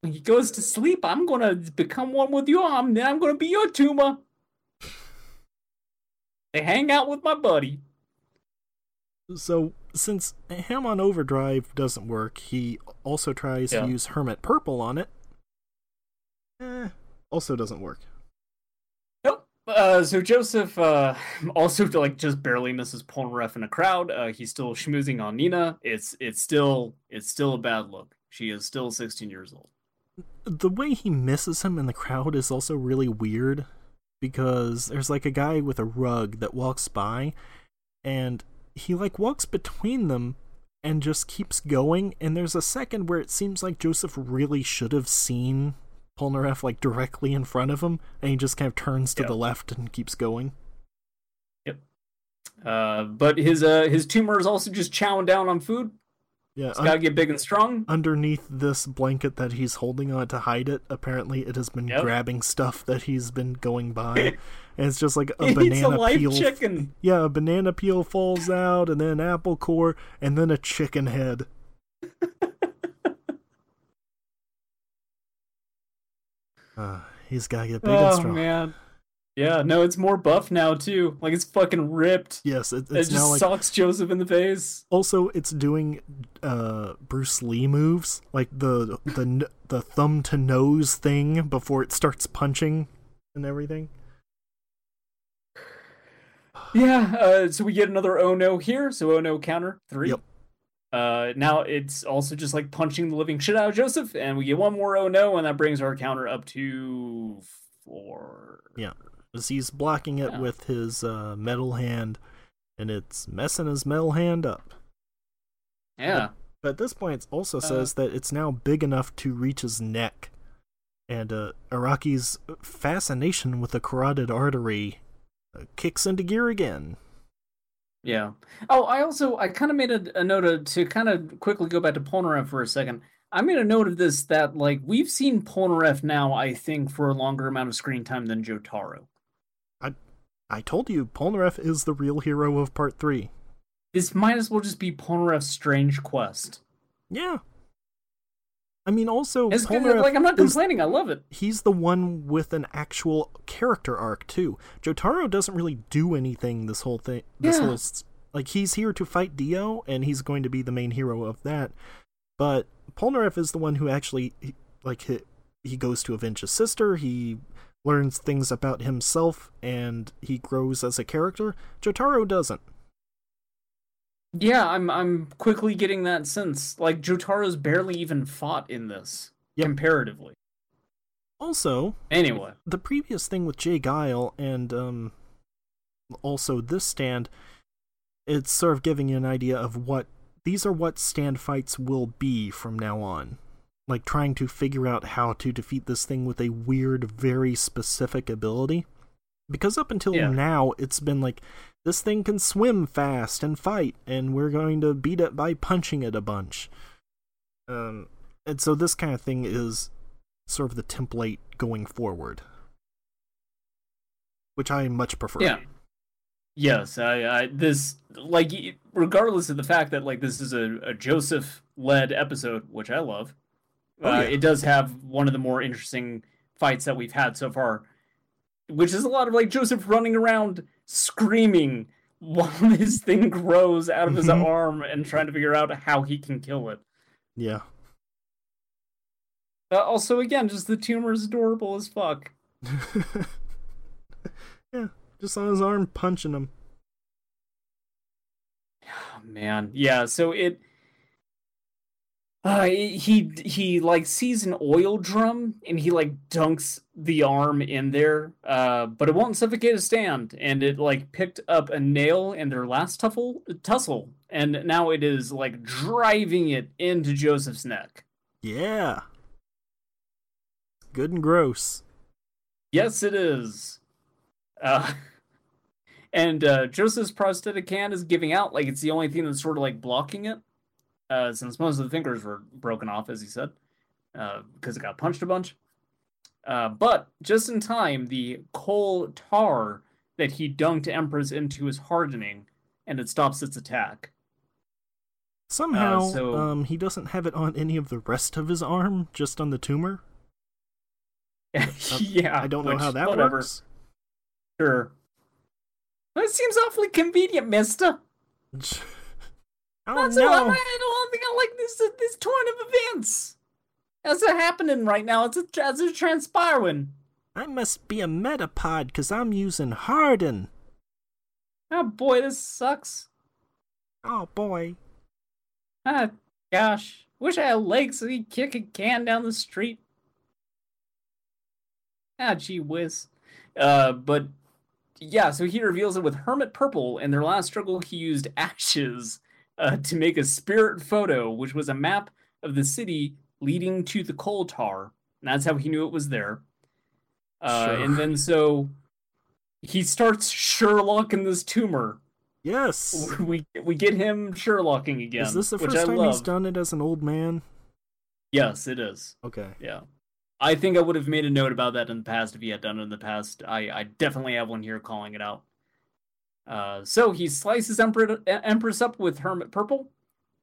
S2: When he goes to sleep, I'm gonna become one with your arm, then I'm gonna be your tumor. *laughs* They hang out with my buddy.
S1: So, since Hamon Overdrive doesn't work, he also tries
S2: Yeah.
S1: to use Hermit Purple on it. Eh, also doesn't work.
S2: Uh, so Joseph uh, *laughs* also like just barely misses Polnareff in a crowd. Uh, he's still schmoozing on Nena. It's it's still it's still a bad look. She is still 16 years old.
S1: The way he misses him in the crowd is also really weird because there's like a guy with a rug that walks by and he like walks between them and just keeps going and there's a second where it seems like Joseph really should have seen Polnareff like directly in front of him and he just kind of turns to
S2: Yeah.
S1: the left and keeps going. Yep.
S2: Uh, but his uh his tumor is also just chowing down on food.
S1: Yeah,
S2: It's
S1: un-
S2: gotta get big and strong.
S1: underneath this blanket that he's holding on to hide it, apparently it has been
S2: Yep.
S1: grabbing stuff that he's been going by. *laughs* and it's just like a *laughs*
S2: He eats a
S1: banana peel.
S2: chicken.
S1: Yeah, a banana peel falls out, and then apple core, and then a chicken head. *laughs* Uh, *sighs* he's gotta get big and
S2: Oh
S1: strong.
S2: man. Yeah, no, it's more buff now too. Like it's fucking ripped.
S1: Yes, it,
S2: It just
S1: now like
S2: socks Joseph in the face.
S1: also it's doing uh Bruce Lee moves like the the *laughs* the thumb to nose thing before it starts punching and everything.
S2: Yeah, uh, so we get another oh no here. So oh no counter three.
S1: Yep.
S2: Uh, now it's also just like punching the living shit out of Joseph, and we get one more oh no, and that brings our counter up to four.
S1: Yeah, as he's blocking it
S2: Yeah.
S1: with his uh, metal hand, and it's messing his metal hand up.
S2: Yeah.
S1: But at this point, it also
S2: Uh,
S1: says that it's now big enough to reach his neck, and uh, Araki's fascination with the carotid artery uh, kicks into gear again.
S2: Yeah. Oh, I also I kind of made a, a note of, to kind of quickly go back to Polnareff for a second. I made a note of this that like we've seen Polnareff now, I think, for a longer amount of screen time than Jotaro.
S1: I I told you, Polnareff is the real hero of Part Three.
S2: This might as well just be Polnareff's strange quest.
S1: Yeah. I mean, also
S2: It's
S1: Polnareff
S2: like I'm not
S1: is
S2: complaining. I love it.
S1: he's the one with an actual character arc too. Jotaro doesn't really do anything this whole thing. This
S2: Yeah.
S1: whole like he's here to fight Dio, and he's going to be the main hero of that. But Polnareff is the one who actually like he, he goes to avenge his sister. He learns things about himself, and he grows as a character. Jotaro doesn't.
S2: Yeah, I'm I'm quickly getting that sense. Like Jotaro's barely even fought in this
S1: Yep.
S2: comparatively.
S1: Also,
S2: Anyway,
S1: the previous thing with J. Geil and um also this stand it's sort of giving you an idea of what these are what stand fights will be from now on like trying to figure out how to defeat this thing with a weird very specific ability because up until
S2: Yeah.
S1: now it's been like this thing can swim fast and fight and we're going to beat it by punching it a bunch um and so this kind of thing is sort of the template going forward which I much prefer.
S2: Yeah. Yes, I, I this like regardless of the fact that like this is a, a Joseph led episode, which I love.
S1: Oh,
S2: uh. It does have one of the more interesting fights that we've had so far, which is a lot of like Joseph running around screaming while *laughs* this thing grows out of his
S1: Mhm.
S2: arm and trying to figure out how he can kill it.
S1: Yeah.
S2: Uh, also, again, just the tumor is adorable as fuck. *laughs*
S1: yeah. Just on his arm punching him.
S2: Oh, man yeah so it uh he he like sees an oil drum and he like dunks the arm in there uh but it won't suffocate a stand and it like picked up a nail in their last tuffle tussle and now it is like driving it into joseph's neck
S1: Yeah. Good and gross.
S2: yes it is uh *laughs* and uh joseph's prosthetic hand is giving out like it's the only thing that's sort of like blocking it uh since most of the fingers were broken off as he said uh because it got punched a bunch uh but just in time the coal tar that he dunked empress into is hardening and it stops its attack
S1: Somehow,
S2: so-
S1: um, he doesn't have it on any of the rest of his arm, just on the tumor. *laughs*
S2: yeah
S1: I don't know
S2: which-
S1: how that
S2: whatever.
S1: works.
S2: sure that seems awfully convenient mister
S1: oh
S2: That's
S1: no!
S2: I, I don't think I like this this turn of events. As they're happening right now, it's a, as they're transpiring.
S1: I must be a metapod because I'm using Harden.
S2: Oh boy, this sucks.
S1: Oh boy.
S2: Ah, gosh, wish I had legs so he'd kick a can down the street. Ah, gee whiz. Uh, but yeah, so he reveals it with Hermit Purple. In their last struggle, he used ashes uh, to make a spirit photo, which was a map of the city leading to the coal tar. And that's how he knew it was there. Uh,
S1: Sure.
S2: And then so he starts Sherlocking this tumor.
S1: Yes.
S2: We we get him Sherlocking again.
S1: Is this the first time he's done it as an old man?
S2: Yes, it is.
S1: Okay.
S2: Yeah. I think I would have made a note about that in the past if he had done it in the past. I, I definitely have one here calling it out. Uh, so he slices Emperor, Empress up with Hermit Purple,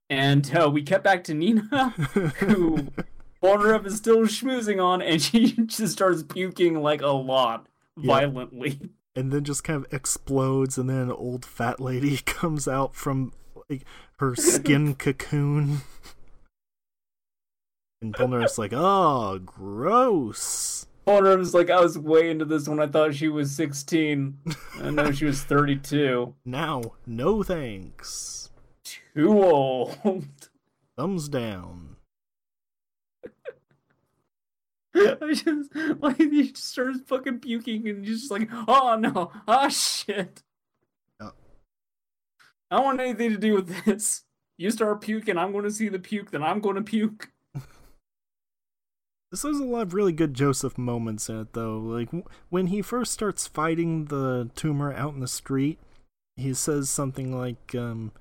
S2: and uh, we cut back to Nena, *laughs* who Polnareff is still schmoozing on, and *laughs* she just starts puking like a lot,
S1: Yeah.
S2: violently.
S1: and then just kind of explodes, and then an old fat lady *laughs* comes out from like her skin cocoon. And Polnareff's like, oh, gross.
S2: Is like, I was way into this when I thought she was 16. I know she was 32.
S1: Now, no thanks.
S2: Too old. *laughs*
S1: Thumbs down.
S2: I just like he just starts fucking puking and he's just like, oh no, oh shit.
S1: Yeah.
S2: I don't want anything to do with this. You start puking, I'm going to see the puke, then I'm going to puke.
S1: This has a lot of really good Joseph moments in it, though. Like w- when he first starts fighting the tumor out in the street, he says something like, um,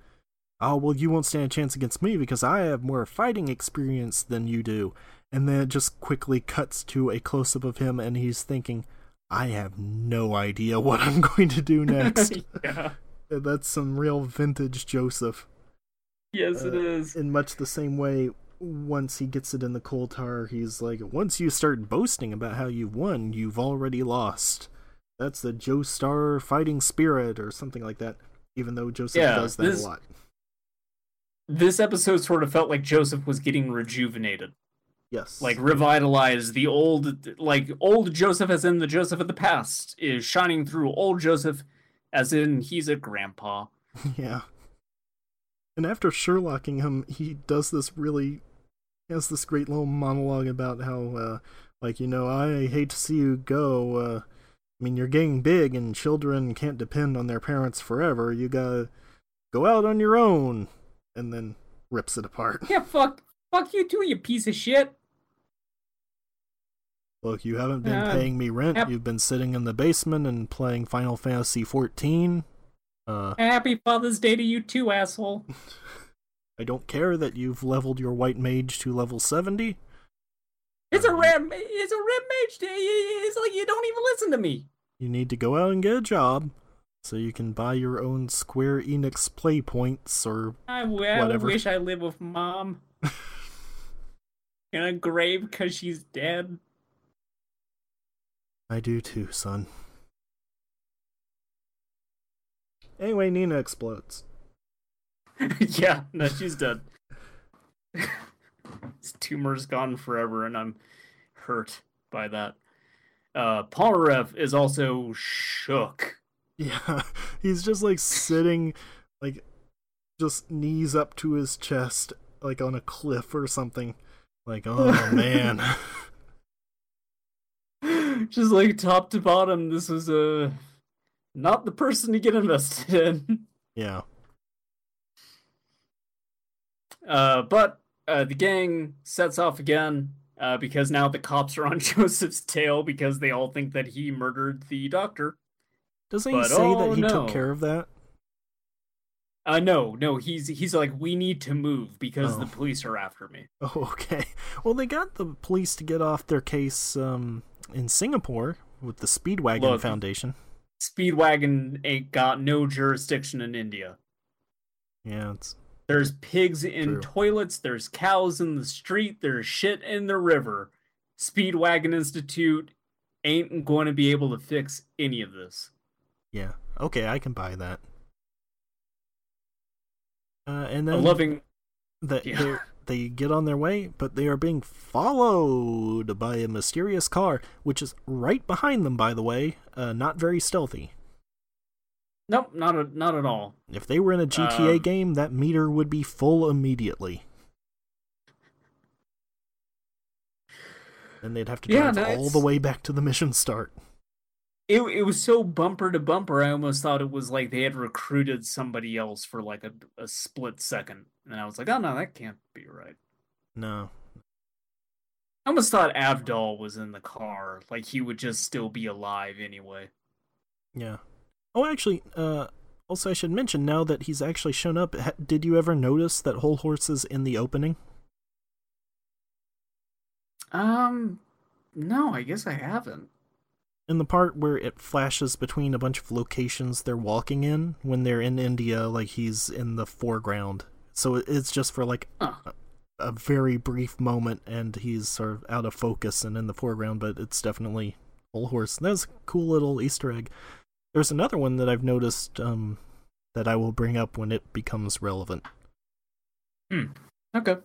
S1: "Oh well, you won't stand a chance against me because I have more fighting experience than you do." And then it just quickly cuts to a close up of him, and he's thinking, "I have no idea what I'm *laughs* going to do next." *laughs*
S2: yeah.
S1: That's some real vintage Joseph.
S2: Yes, it
S1: Uh,
S2: is.
S1: in much the same way once he gets it in the coal tar he's like once you start boasting about how you've won you've already lost that's the Joestar fighting spirit or something like that even though joseph
S2: Yeah,
S1: does that
S2: this-
S1: a lot
S2: This episode sort of felt like Joseph was getting rejuvenated.
S1: yes.
S2: Like revitalized. The old like old joseph as in the joseph of the past is shining through old joseph as in he's a grandpa. *laughs*
S1: Yeah. And after sherlocking him he does this really has this great little monologue about how uh like you know i hate to see you go uh i mean you're getting big and children can't depend on their parents forever. You gotta go out on your own and then rips it apart.
S2: Yeah fuck. Fuck you too you piece of shit.
S1: Look you haven't been
S2: Uh,
S1: paying me rent.
S2: yep.
S1: you've been sitting in the basement and playing final fantasy 14 uh
S2: happy father's day to you too asshole. *laughs*
S1: I don't care that you've leveled your white mage to level 70
S2: it's a red it's a red mage it's like you don't even listen to me.
S1: You need to go out and get a job so you can buy your own Square Enix play points or
S2: I, w- I wish I live with mom in a grave because she's dead.
S1: I do too, son. Anyway, Nena explodes. *laughs*
S2: yeah, no, she's dead. *laughs* His tumor's gone forever, and I'm hurt by that. Uh, Polnareff is also shook.
S1: Yeah, *laughs* he's just like sitting, like, just knees up to his chest, like on a cliff or something. Like, oh man. *laughs*
S2: Just like top to bottom, this was uh, not the person to get invested in.
S1: yeah.
S2: Uh, but uh, the gang sets off again uh, because now the cops are on *laughs* Joseph's tail because they all think that he murdered the doctor.
S1: Doesn't he say
S2: oh,
S1: that he
S2: no.
S1: took care of that?
S2: Uh, no, no, he's he's like, we need to move because the
S1: Oh.
S2: police are after me. *laughs*
S1: Oh, okay. Well, they got the police to get off their case um, in Singapore with the Speedwagon
S2: Look.
S1: Foundation.
S2: Speedwagon ain't got no jurisdiction in India.
S1: Yeah, it's
S2: There's pigs in
S1: True.
S2: toilets, there's cows in the street, there's shit in the river. Speedwagon Institute ain't going to be able to fix any of this.
S1: Yeah. Okay, I can buy that. Uh, and then
S2: loving
S1: the,
S2: Yeah.
S1: they get on their way, but they are being followed by a mysterious car, which is right behind them. By the way, uh, not very stealthy.
S2: Nope, not a, not at all.
S1: If they were in a GTA
S2: Um,
S1: game, that meter would be full immediately. Then they'd have to
S2: Yeah,
S1: drive
S2: no,
S1: all
S2: it's-
S1: the way back to the mission start.
S2: It it was so bumper to bumper. I almost thought it was like they had recruited somebody else for like a, a split second, and I was like, oh no, that can't be right.
S1: No.
S2: I almost thought Avdol was in the car, like he would just still be alive anyway.
S1: Yeah. Oh, actually, uh, also I should mention now that he's actually shown up. Ha- did you ever notice that Hol Horse is in the opening?
S2: Um, no, I guess I haven't.
S1: In the part where it flashes between a bunch of locations they're walking in when they're in India, like he's in the foreground. So it's just for like a, a very brief moment, and he's sort of out of focus and in the foreground. But it's definitely Hol Horse. That's a cool little Easter egg. There's another one that I've noticed um, that I will bring up when it becomes relevant.
S2: Okay.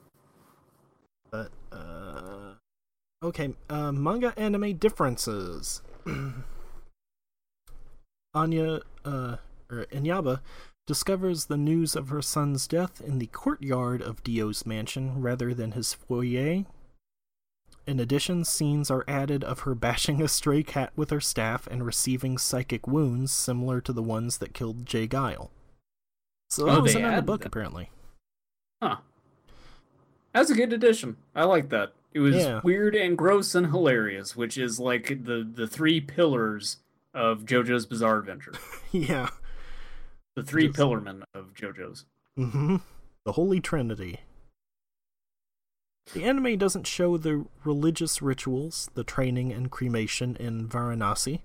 S1: But uh okay, uh manga anime differences. *clears throat* Anya uh or Enyaba discovers the news of her son's death in the courtyard of Dio's mansion rather than his foyer. In addition, scenes are added of her *laughs* bashing a stray cat with her staff and receiving psychic wounds similar to the ones that killed J. Geil. So that
S2: Oh,
S1: was in the book, apparently.
S2: Huh. That's a good addition. I like that. It was
S1: Yeah.
S2: weird and gross and hilarious, which is like the the three pillars of JoJo's Bizarre Adventure. *laughs*
S1: yeah.
S2: The three
S1: Yes.
S2: pillarmen of JoJo's.
S1: hmm The Holy Trinity. The anime doesn't show the religious rituals, the training and cremation in Varanasi.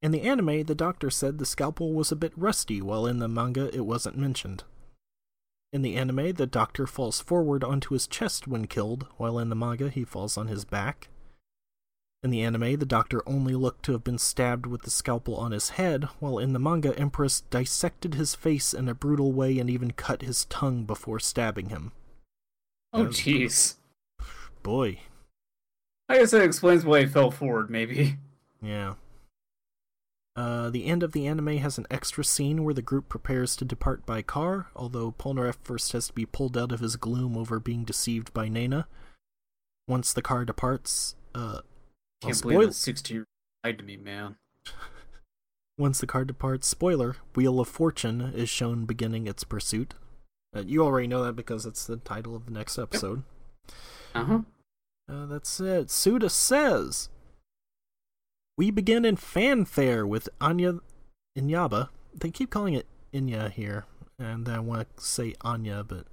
S1: In the anime, the doctor said the scalpel was a bit rusty, while in the manga it wasn't mentioned. In the anime, the doctor falls forward onto his chest when killed, while in the manga he falls on his back. In the anime, the doctor only looked to have been stabbed with the scalpel on his head, while in the manga, Empress dissected his face in a brutal way and even cut his tongue before stabbing him.
S2: Oh jeez.
S1: Boy,
S2: I guess that explains why he fell forward, maybe.
S1: yeah. Uh, the end of the anime has an extra scene where the group prepares to depart by car, although Polnareff first has to be pulled out of his gloom over being deceived by Nana. Once the car departs, uh,
S2: Can't
S1: spoil-
S2: believe that lied to me, man. *laughs*
S1: Once the car departs, spoiler, Wheel of Fortune is shown beginning its pursuit. Uh, you already know that because it's the title of the next episode.
S2: Uh huh.
S1: Uh, that's it. Suda says, We begin in fanfare with Anya Enyaba. They keep calling it Inya here, and I want to say Anya, but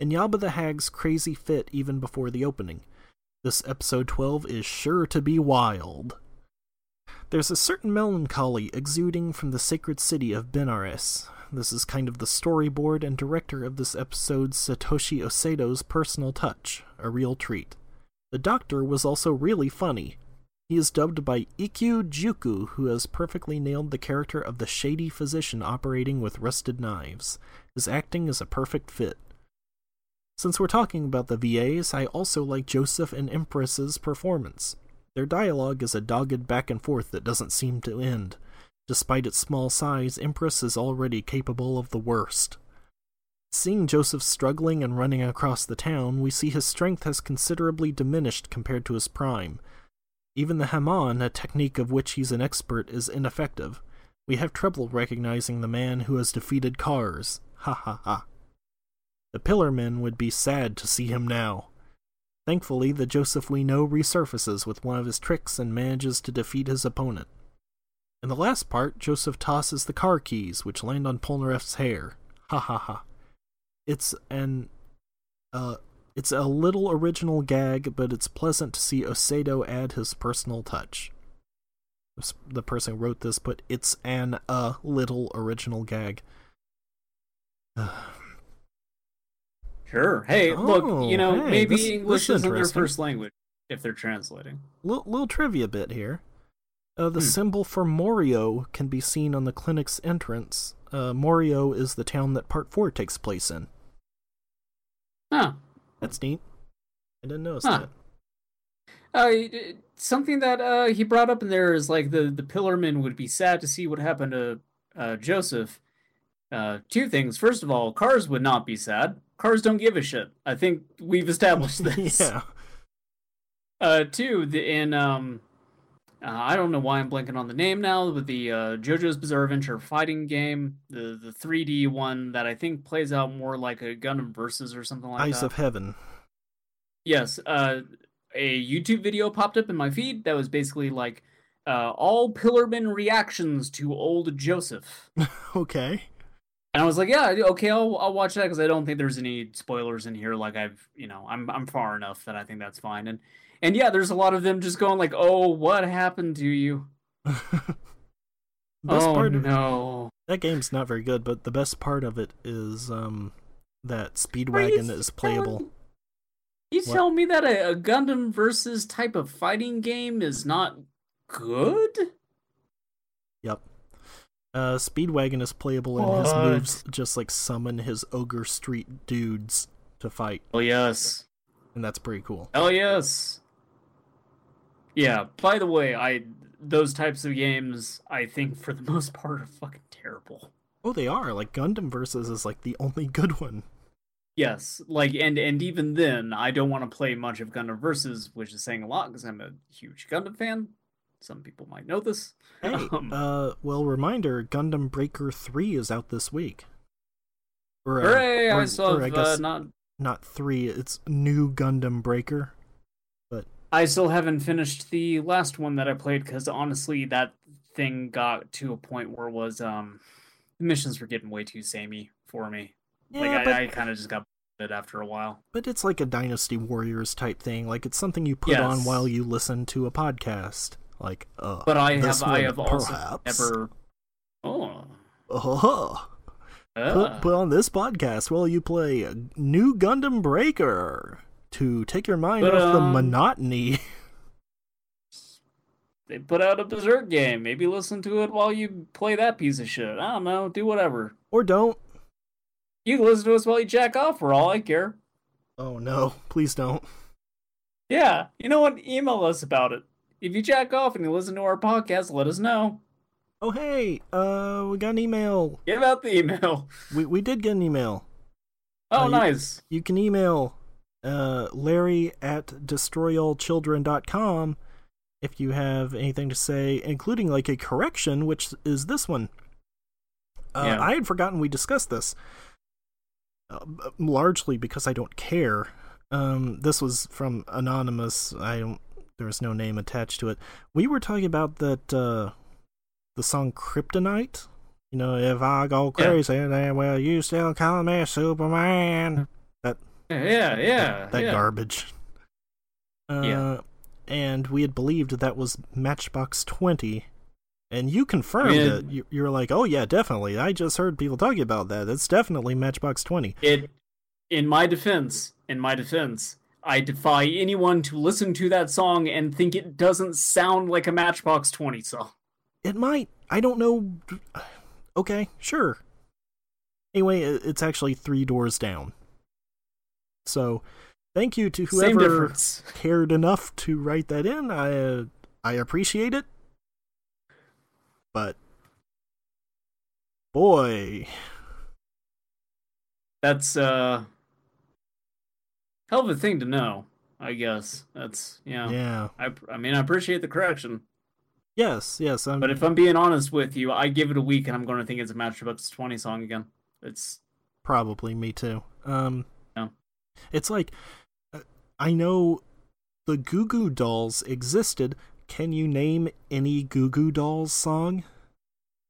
S1: Enyaba the Hag's crazy fit even before the opening. This episode 12 is sure to be wild. There's a certain melancholy exuding from the sacred city of Benares. This is kind of the storyboard and director of this episode's Satoshi Osado's personal touch, a real treat. The doctor was also really funny. He is dubbed by Ikkyu Juku, who has perfectly nailed the character of the shady physician operating with rusted knives. His acting is a perfect fit. Since we're talking about the VAs, I also like Joseph and Empress's performance. Their dialogue is a dogged back and forth that doesn't seem to end. Despite its small size, Empress is already capable of the worst. Seeing Joseph struggling and running across the town, we see his strength has considerably diminished compared to his prime. Even the Hamon, a technique of which he's an expert, is ineffective. We have trouble recognizing the man who has defeated Kars. Ha ha ha. The Pillar Men would be sad to see him now. Thankfully, the Joseph we know resurfaces with one of his tricks and manages to defeat his opponent. In the last part, Joseph tosses the car keys, which land on Polnareff's hair. Ha ha ha. It's an uh it's a little original gag, but it's pleasant to see Osedo add his personal touch. The person who wrote this put it's an a little original gag. *sighs*
S2: Sure. Hey,
S1: Oh,
S2: look, you know,
S1: hey,
S2: maybe
S1: this-
S2: English
S1: this is
S2: isn't their first language if they're translating.
S1: Little, little trivia bit here. Uh, the
S2: Hmm.
S1: symbol for Morio can be seen on the clinic's entrance. Uh, Morio is the town that Part 4 takes place in.
S2: Huh.
S1: That's neat. I didn't notice
S2: Huh.
S1: that.
S2: Uh, something that uh, he brought up in there is like the the Pillarmen would be sad to see what happened to uh, Joseph. Uh, two things. First of all, Kars would not be sad. Kars don't give a shit. I think we've established *laughs* this.
S1: yeah.
S2: Uh, two, the, in um, uh, I don't know why I'm blanking on the name now, but the uh, JoJo's Bizarre Adventure fighting game, the the 3D one that I think plays out more like a Gundam Versus or something like
S1: Eyes
S2: that.
S1: Eyes of Heaven.
S2: Yes, uh, a YouTube video popped up in my feed that was basically like uh, all Pillarman reactions to old Joseph, *laughs*
S1: okay.
S2: and I was like, yeah, okay, I'll I'll watch that because I don't think there's any spoilers in here. Like I've you know I'm I'm far enough that I think that's fine, and and yeah, there's a lot of them just going like, oh, what happened to you? *laughs*
S1: best
S2: oh
S1: part of
S2: no.
S1: that game's not very good, but the best part of it is um that Speedwagon is playable.
S2: telling- You
S1: What?
S2: tell me that a, a Gundam versus type of fighting game is not good?
S1: Yep. Uh, Speedwagon is playable, and his moves just like summon his ogre street dudes to fight,
S2: Oh yes.
S1: and that's pretty cool.
S2: Oh yes. Yeah. By the way, I those types of games, I think for the *laughs* most part, are fucking terrible.
S1: Oh, they are like Gundam Versus is like the only good one.
S2: Yes, like and and even then, I don't want to play much of Gundam Versus, which is saying a lot because I'm a huge Gundam fan. Some people might know this.
S1: Hey, *laughs*
S2: Um,
S1: uh, well, reminder: Gundam Breaker Three is out this week. Or, uh,
S2: Hooray!
S1: or-
S2: I still
S1: or I guess
S2: uh, not.
S1: not three. It's New Gundam Breaker.
S2: I still haven't finished the last one that I played because honestly, that thing got to a point where was um, the missions were getting way too samey for me.
S1: Yeah,
S2: like
S1: but
S2: I, I kind of just got it after a while.
S1: but it's like a Dynasty Warriors type thing. Like it's something you put on while you listen to a podcast. Like, uh,
S2: But I have I
S1: one,
S2: have also
S1: perhaps.
S2: never. Oh.
S1: Oh,
S2: Uh,
S1: put, put on this podcast while you play New Gundam Breaker to take your mind
S2: But,
S1: off the
S2: um,
S1: monotony. *laughs*
S2: they put out a Berserk game. Maybe listen to it while you play that piece of shit. I don't know. Do whatever.
S1: Or don't.
S2: You can listen to us while you jack off for all I care.
S1: Oh no, please don't.
S2: Yeah. You know what? Email us about it. If you jack off and you listen to our podcast, let us know.
S1: Oh hey, uh, we got an email.
S2: Give out the email.
S1: We we did get an email.
S2: Oh,
S1: Uh, you-
S2: nice.
S1: You can email uh, Larry at destroyallchildren.com if you have anything to say, including like a correction, which is this one. Uh,
S2: Yeah.
S1: I had forgotten we discussed this, uh, largely because I don't care. Um, this was from anonymous. I don't. There was no name attached to it. We were talking about that uh, the song "Kryptonite." You know, if I go
S2: Yeah.
S1: crazy, then well, you still call me Superman. *laughs*
S2: Yeah, yeah,
S1: that
S2: yeah.
S1: garbage. Uh,
S2: Yeah.
S1: and we had believed that was Matchbox 20. And you confirmed
S2: I mean-
S1: it. You, you were like, oh, yeah, definitely. I just heard people talking about that. It's definitely Matchbox 20.
S2: It, in my defense, in my defense, I defy anyone to listen to that song and think it doesn't sound like a Matchbox 20 song.
S1: It might. I don't know. *sighs* Okay, sure. Anyway, it's actually three doors down. So, thank you to whoever *laughs* cared enough to write that in. I uh, I appreciate it. But boy,
S2: That's uh hell of a thing to know. I guess that's yeah.
S1: yeah.
S2: I I mean I appreciate the correction,
S1: Yes, yes. I'm,
S2: but if I'm being honest with you, I give it a week and I'm going to think it's a Matchbox 20 song again. It's
S1: Probably me too. Um. It's like uh, I know the Goo Goo Dolls existed. Can you name any Goo Goo Dolls song?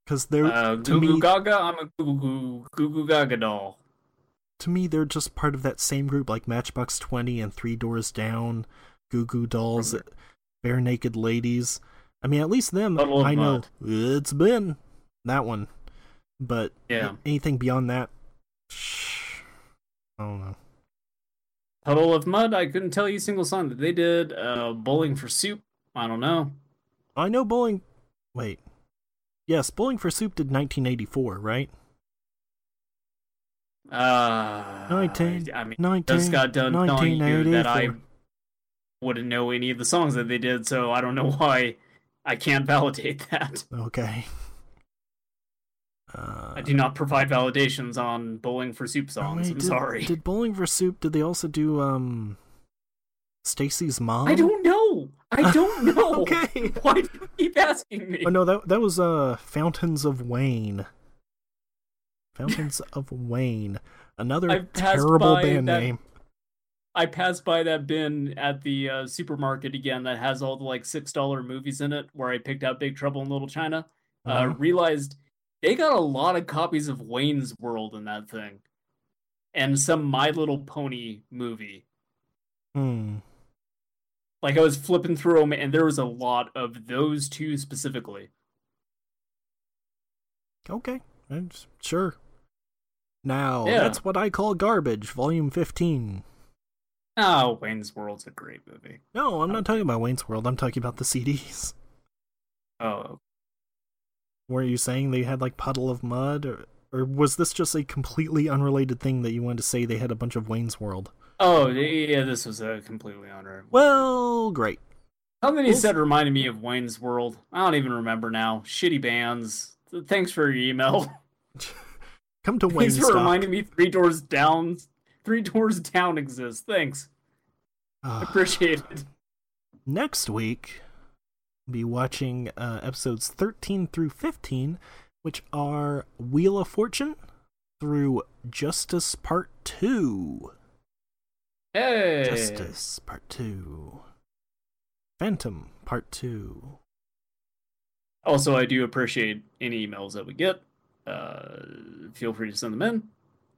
S1: Because they're
S2: uh, Goo Goo
S1: me,
S2: Gaga. I'm a Goo Goo Goo Goo Gaga doll.
S1: to me, they're just part of that same group, like Matchbox Twenty and Three Doors Down, Goo Goo Dolls,
S2: Remember-
S1: Barenaked Ladies. I mean, at least them I know
S2: Mud.
S1: it's been that one, but
S2: Yeah.
S1: anything beyond that, shh, I don't know.
S2: Puddle of Mudd. I couldn't tell you a single song that they did. Uh, Bowling for Soup. I don't know.
S1: I know Bowling. Wait. Yes, Bowling for Soup did 1984, right?
S2: Uh,
S1: 19,
S2: I mean,
S1: 19,
S2: just got done telling you that I wouldn't know any of the songs that they did, so I don't know *laughs* why I can't validate that.
S1: Okay. Uh,
S2: I do not provide validations on Bowling for Soup
S1: oh,
S2: songs. I'm
S1: did,
S2: sorry.
S1: Did Bowling for Soup? Did they also do um, Stacy's mom?
S2: I don't know. I don't *laughs* know.
S1: okay.
S2: Why do you keep asking me?
S1: Oh no, that that was uh, Fountains of Wayne. Fountains *laughs* of Wayne, another terrible band
S2: that-
S1: name.
S2: I passed by that bin at the uh, supermarket again that has all the like six dollar movies in it, where I picked out Big Trouble in Little China. Uh,
S1: Uh-huh.
S2: realized they got a lot of copies of Wayne's World in that thing, and some My Little Pony movie.
S1: Hmm.
S2: Like I was flipping through them, and there was a lot of those two specifically.
S1: Okay, sure. Now
S2: Yeah.
S1: that's what I call garbage. Volume fifteen.
S2: Oh, Wayne's World's a great movie.
S1: No, I'm not talking about Wayne's World. I'm talking about the CDs.
S2: Oh,
S1: Were you saying they had like Puddle of Mudd, or or was this just a completely unrelated thing that you wanted to say they had a bunch of Wayne's World?
S2: oh, yeah. This was a completely unreal.
S1: Well, great.
S2: Something
S1: Well-
S2: said reminded me of Wayne's World. I don't even remember now. Shitty bands. Thanks for your email. *laughs*
S1: Come to Wayne's.
S2: Thanks for reminding me Three Doors Down. Three Doors Down exists. Thanks. Ah. Appreciate it.
S1: Next week, be watching uh, episodes 13 through 15, which are Wheel of Fortune through Justice Part 2.
S2: Hey.
S1: Justice Part 2. Phantom Part 2.
S2: Also, I do appreciate any emails that we get. Uh, feel free to send them in.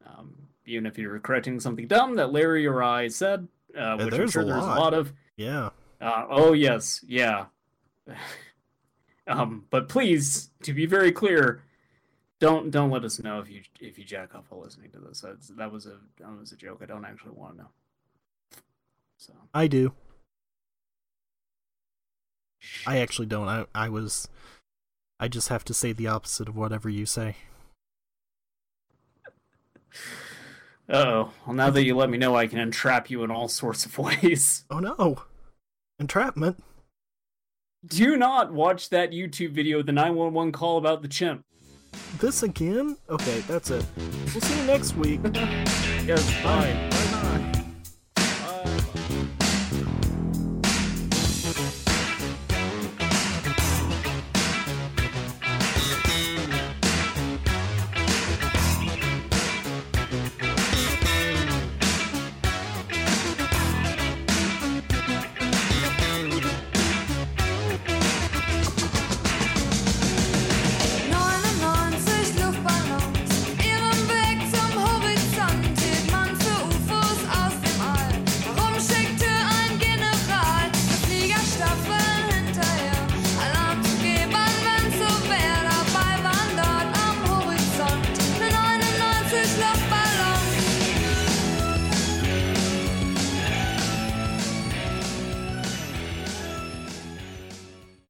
S2: Um, even if you're correcting something dumb that Larry or I said, uh, which I'm
S1: there's
S2: sure
S1: a
S2: there's a lot of.
S1: Yeah.
S2: Uh, oh yes, yeah. *laughs* um, but please, to be very clear, don't don't let us know if you if you jack off while listening to this. That's, that was a that was a joke. I don't actually want to know. So
S1: I do. I actually don't. I, I was. I just have to say the opposite of whatever you say.
S2: oh. Well, now that you let me know, I can entrap you in all sorts of *laughs* ways.
S1: Oh no! Entrapment.
S2: Do not watch that YouTube video, the 911 call about the chimp.
S1: This again? Okay, that's it. We'll see you next week. *laughs*
S2: Yes, bye.
S1: Bye.